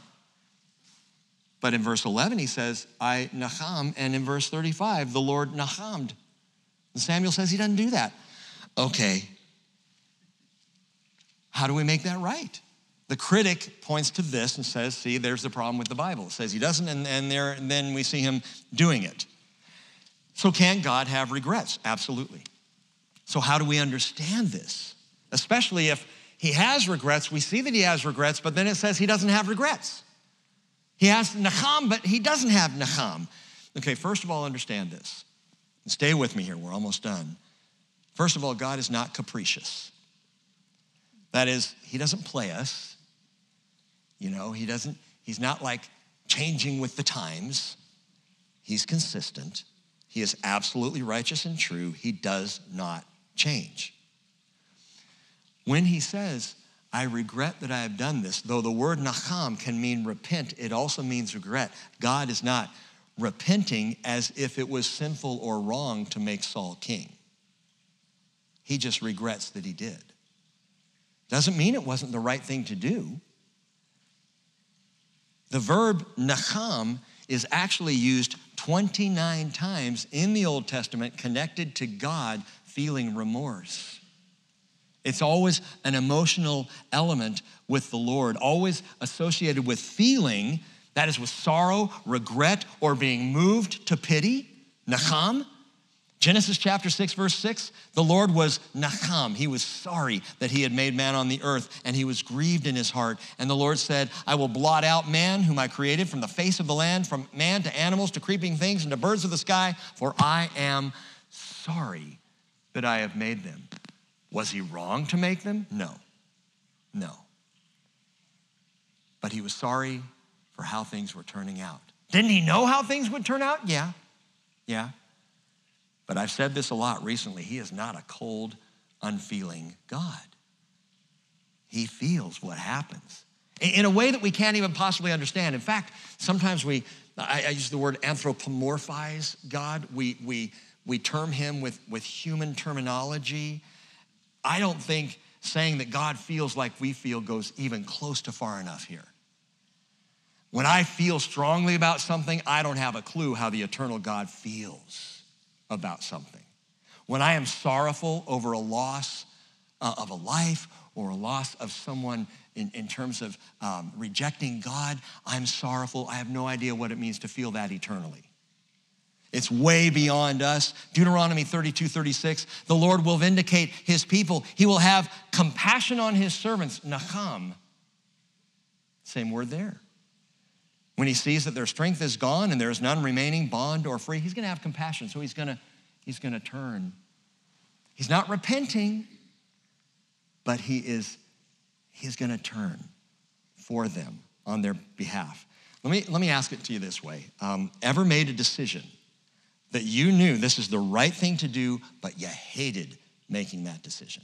But in verse 11, he says, I naham. And in verse 35, the Lord nahamed. And Samuel says he doesn't do that. Okay. How do we make that right? The critic points to this and says, see, there's the problem with the Bible. It says he doesn't, and, and, there, and then we see him doing it. So can God have regrets? Absolutely. So, how do we understand this? Especially if he has regrets, we see that he has regrets, but then it says he doesn't have regrets. He has Nacham, but he doesn't have Nacham. Okay, first of all, understand this. Stay with me here, we're almost done. First of all, God is not capricious. That is, he doesn't play us. You know, he doesn't, he's not like changing with the times. He's consistent. He is absolutely righteous and true. He does not change. When he says, I regret that I have done this, though the word nacham can mean repent, it also means regret. God is not repenting as if it was sinful or wrong to make Saul king. He just regrets that he did. Doesn't mean it wasn't the right thing to do. The verb nacham is actually used 29 times in the Old Testament connected to God feeling remorse. It's always an emotional element with the Lord, always associated with feeling, that is, with sorrow, regret, or being moved to pity. Nacham. Genesis chapter 6, verse 6 the Lord was Nacham. He was sorry that he had made man on the earth, and he was grieved in his heart. And the Lord said, I will blot out man, whom I created, from the face of the land, from man to animals to creeping things and to birds of the sky, for I am sorry that I have made them. Was he wrong to make them? No. No. But he was sorry for how things were turning out. Didn't he know how things would turn out? Yeah, yeah. But I've said this a lot recently. He is not a cold, unfeeling God. He feels what happens in a way that we can't even possibly understand. In fact, sometimes we, I, I use the word anthropomorphize God. We, we, we term him with, with human terminology. I don't think saying that God feels like we feel goes even close to far enough here. When I feel strongly about something, I don't have a clue how the eternal God feels about something. When I am sorrowful over a loss uh, of a life or a loss of someone in, in terms of um, rejecting God, I'm sorrowful. I have no idea what it means to feel that eternally. It's way beyond us. Deuteronomy 32, 36, the Lord will vindicate his people. He will have compassion on his servants, nacham. Same word there. When he sees that their strength is gone and there is none remaining, bond or free, he's gonna have compassion. So he's gonna, he's gonna turn. He's not repenting, but he is he's gonna turn for them on their behalf. Let me, let me ask it to you this way. Um, ever made a decision that you knew this is the right thing to do, but you hated making that decision.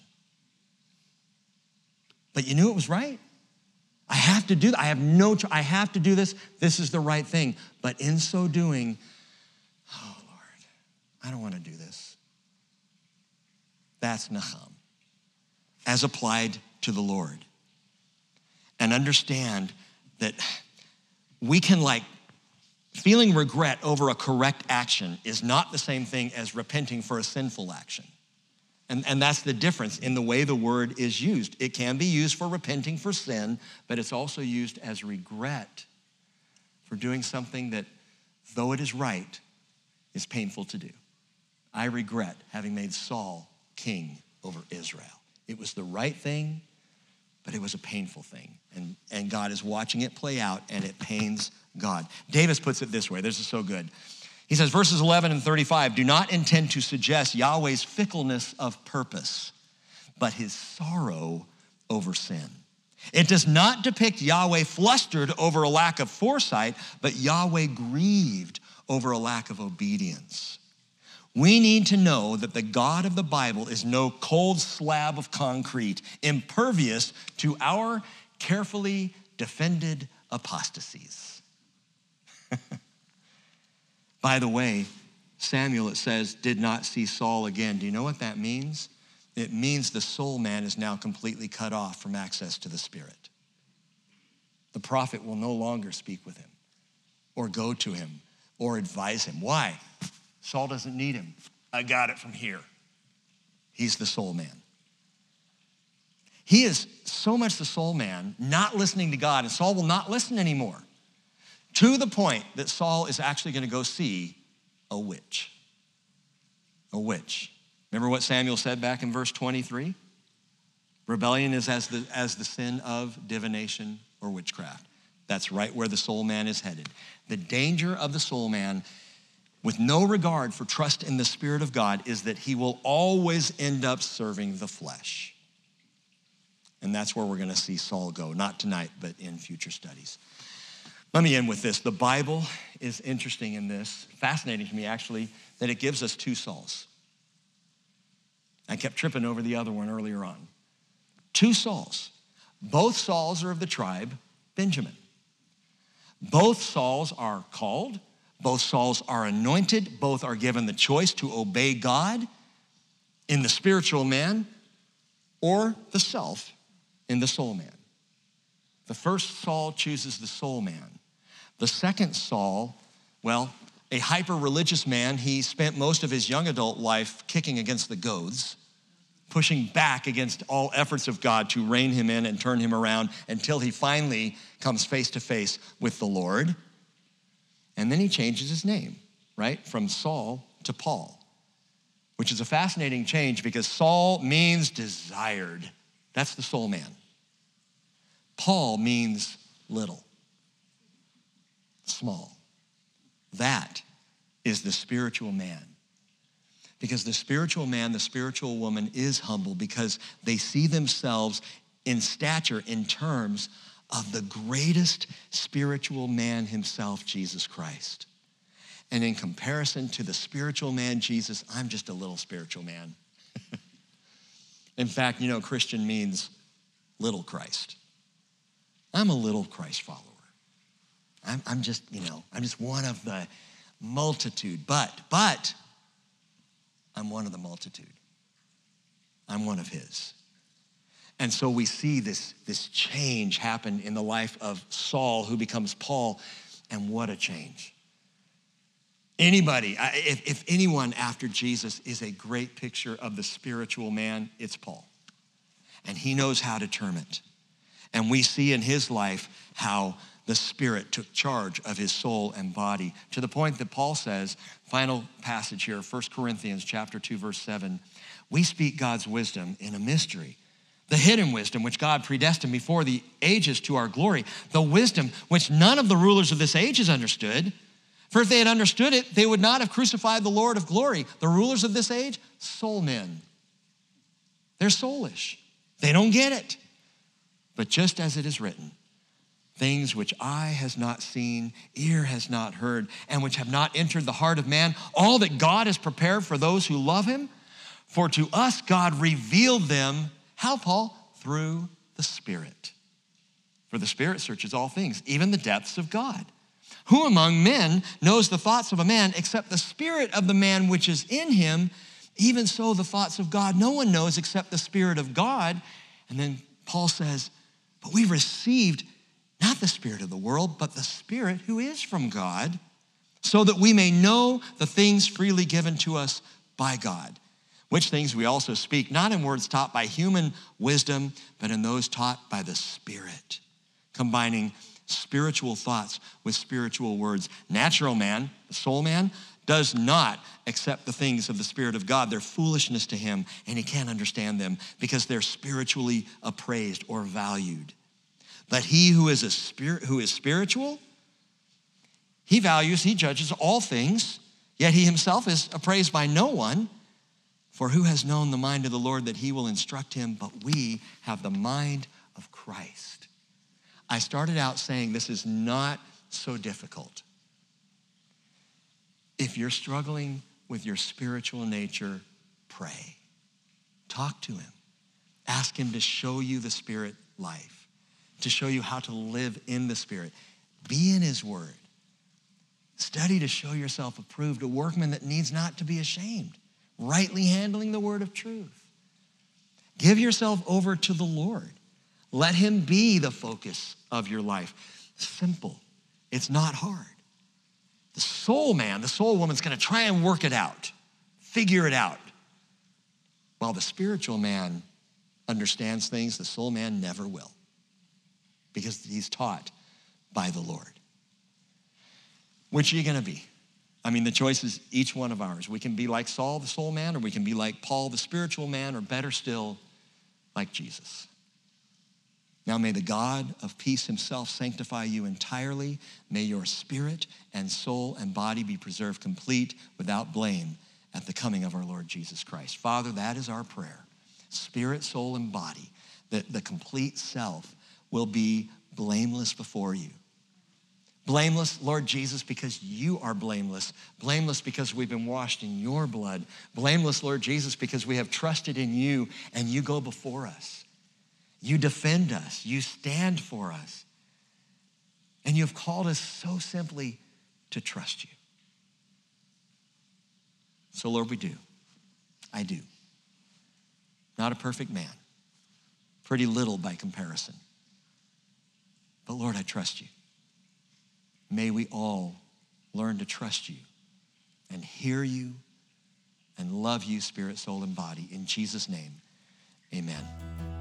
But you knew it was right. I have to do that. I have no choice. I have to do this. This is the right thing. But in so doing, oh Lord, I don't want to do this. That's nacham, as applied to the Lord. And understand that we can like Feeling regret over a correct action is not the same thing as repenting for a sinful action. And, and that's the difference in the way the word is used. It can be used for repenting for sin, but it's also used as regret for doing something that, though it is right, is painful to do. I regret having made Saul king over Israel. It was the right thing, but it was a painful thing. And, and God is watching it play out, and it pains God. Davis puts it this way this is so good. He says, verses 11 and 35 do not intend to suggest Yahweh's fickleness of purpose, but his sorrow over sin. It does not depict Yahweh flustered over a lack of foresight, but Yahweh grieved over a lack of obedience. We need to know that the God of the Bible is no cold slab of concrete, impervious to our carefully defended apostasies. By the way, Samuel, it says, did not see Saul again. Do you know what that means? It means the soul man is now completely cut off from access to the Spirit. The prophet will no longer speak with him or go to him or advise him. Why? Saul doesn't need him. I got it from here. He's the soul man. He is so much the soul man, not listening to God, and Saul will not listen anymore. To the point that Saul is actually going to go see a witch. A witch. Remember what Samuel said back in verse 23? Rebellion is as the, as the sin of divination or witchcraft. That's right where the soul man is headed. The danger of the soul man with no regard for trust in the Spirit of God is that he will always end up serving the flesh. And that's where we're going to see Saul go, not tonight, but in future studies. Let me end with this. The Bible is interesting in this, fascinating to me actually, that it gives us two Sauls. I kept tripping over the other one earlier on. Two Sauls. Both Sauls are of the tribe Benjamin. Both Sauls are called, both Sauls are anointed, both are given the choice to obey God in the spiritual man or the self in the soul man. The first Saul chooses the soul man. The second Saul, well, a hyper religious man, he spent most of his young adult life kicking against the goads, pushing back against all efforts of God to rein him in and turn him around until he finally comes face to face with the Lord. And then he changes his name, right? From Saul to Paul, which is a fascinating change because Saul means desired. That's the soul man. Paul means little, small. That is the spiritual man. Because the spiritual man, the spiritual woman is humble because they see themselves in stature in terms of the greatest spiritual man himself, Jesus Christ. And in comparison to the spiritual man, Jesus, I'm just a little spiritual man. in fact, you know, Christian means little Christ. I'm a little Christ follower. I'm, I'm just, you know, I'm just one of the multitude. But, but, I'm one of the multitude. I'm one of his. And so we see this, this change happen in the life of Saul, who becomes Paul, and what a change. Anybody, if, if anyone after Jesus is a great picture of the spiritual man, it's Paul. And he knows how to term it. And we see in his life how the Spirit took charge of his soul and body to the point that Paul says, final passage here, 1 Corinthians chapter 2, verse 7, we speak God's wisdom in a mystery the hidden wisdom which God predestined before the ages to our glory, the wisdom which none of the rulers of this age has understood. For if they had understood it, they would not have crucified the Lord of glory. The rulers of this age, soul men. They're soulish. They don't get it. But just as it is written, things which eye has not seen, ear has not heard, and which have not entered the heart of man, all that God has prepared for those who love him. For to us God revealed them how, Paul? Through the Spirit. For the Spirit searches all things, even the depths of God. Who among men knows the thoughts of a man except the Spirit of the man which is in him? Even so, the thoughts of God no one knows except the Spirit of God. And then Paul says, But we've received not the Spirit of the world, but the Spirit who is from God, so that we may know the things freely given to us by God which things we also speak, not in words taught by human wisdom, but in those taught by the Spirit, combining spiritual thoughts with spiritual words. Natural man, the soul man, does not accept the things of the Spirit of God. They're foolishness to him, and he can't understand them because they're spiritually appraised or valued. But he who is a spirit who is spiritual, he values, he judges all things, yet he himself is appraised by no one. For who has known the mind of the Lord that he will instruct him? But we have the mind of Christ. I started out saying this is not so difficult. If you're struggling with your spiritual nature, pray. Talk to him. Ask him to show you the spirit life, to show you how to live in the spirit. Be in his word. Study to show yourself approved, a workman that needs not to be ashamed rightly handling the word of truth. Give yourself over to the Lord. Let Him be the focus of your life. Simple, it's not hard. The soul man, the soul woman's gonna try and work it out, figure it out. While the spiritual man understands things, the soul man never will because he's taught by the Lord. Which are you gonna be? I mean, the choice is each one of ours. We can be like Saul, the soul man, or we can be like Paul, the spiritual man, or better still, like Jesus. Now, may the God of peace himself sanctify you entirely. May your spirit and soul and body be preserved complete without blame at the coming of our Lord Jesus Christ. Father, that is our prayer. Spirit, soul, and body, that the complete self will be blameless before you. Blameless, Lord Jesus, because you are blameless. Blameless because we've been washed in your blood. Blameless, Lord Jesus, because we have trusted in you and you go before us. You defend us. You stand for us. And you have called us so simply to trust you. So, Lord, we do. I do. Not a perfect man, pretty little by comparison. But, Lord, I trust you. May we all learn to trust you and hear you and love you, spirit, soul, and body. In Jesus' name, amen.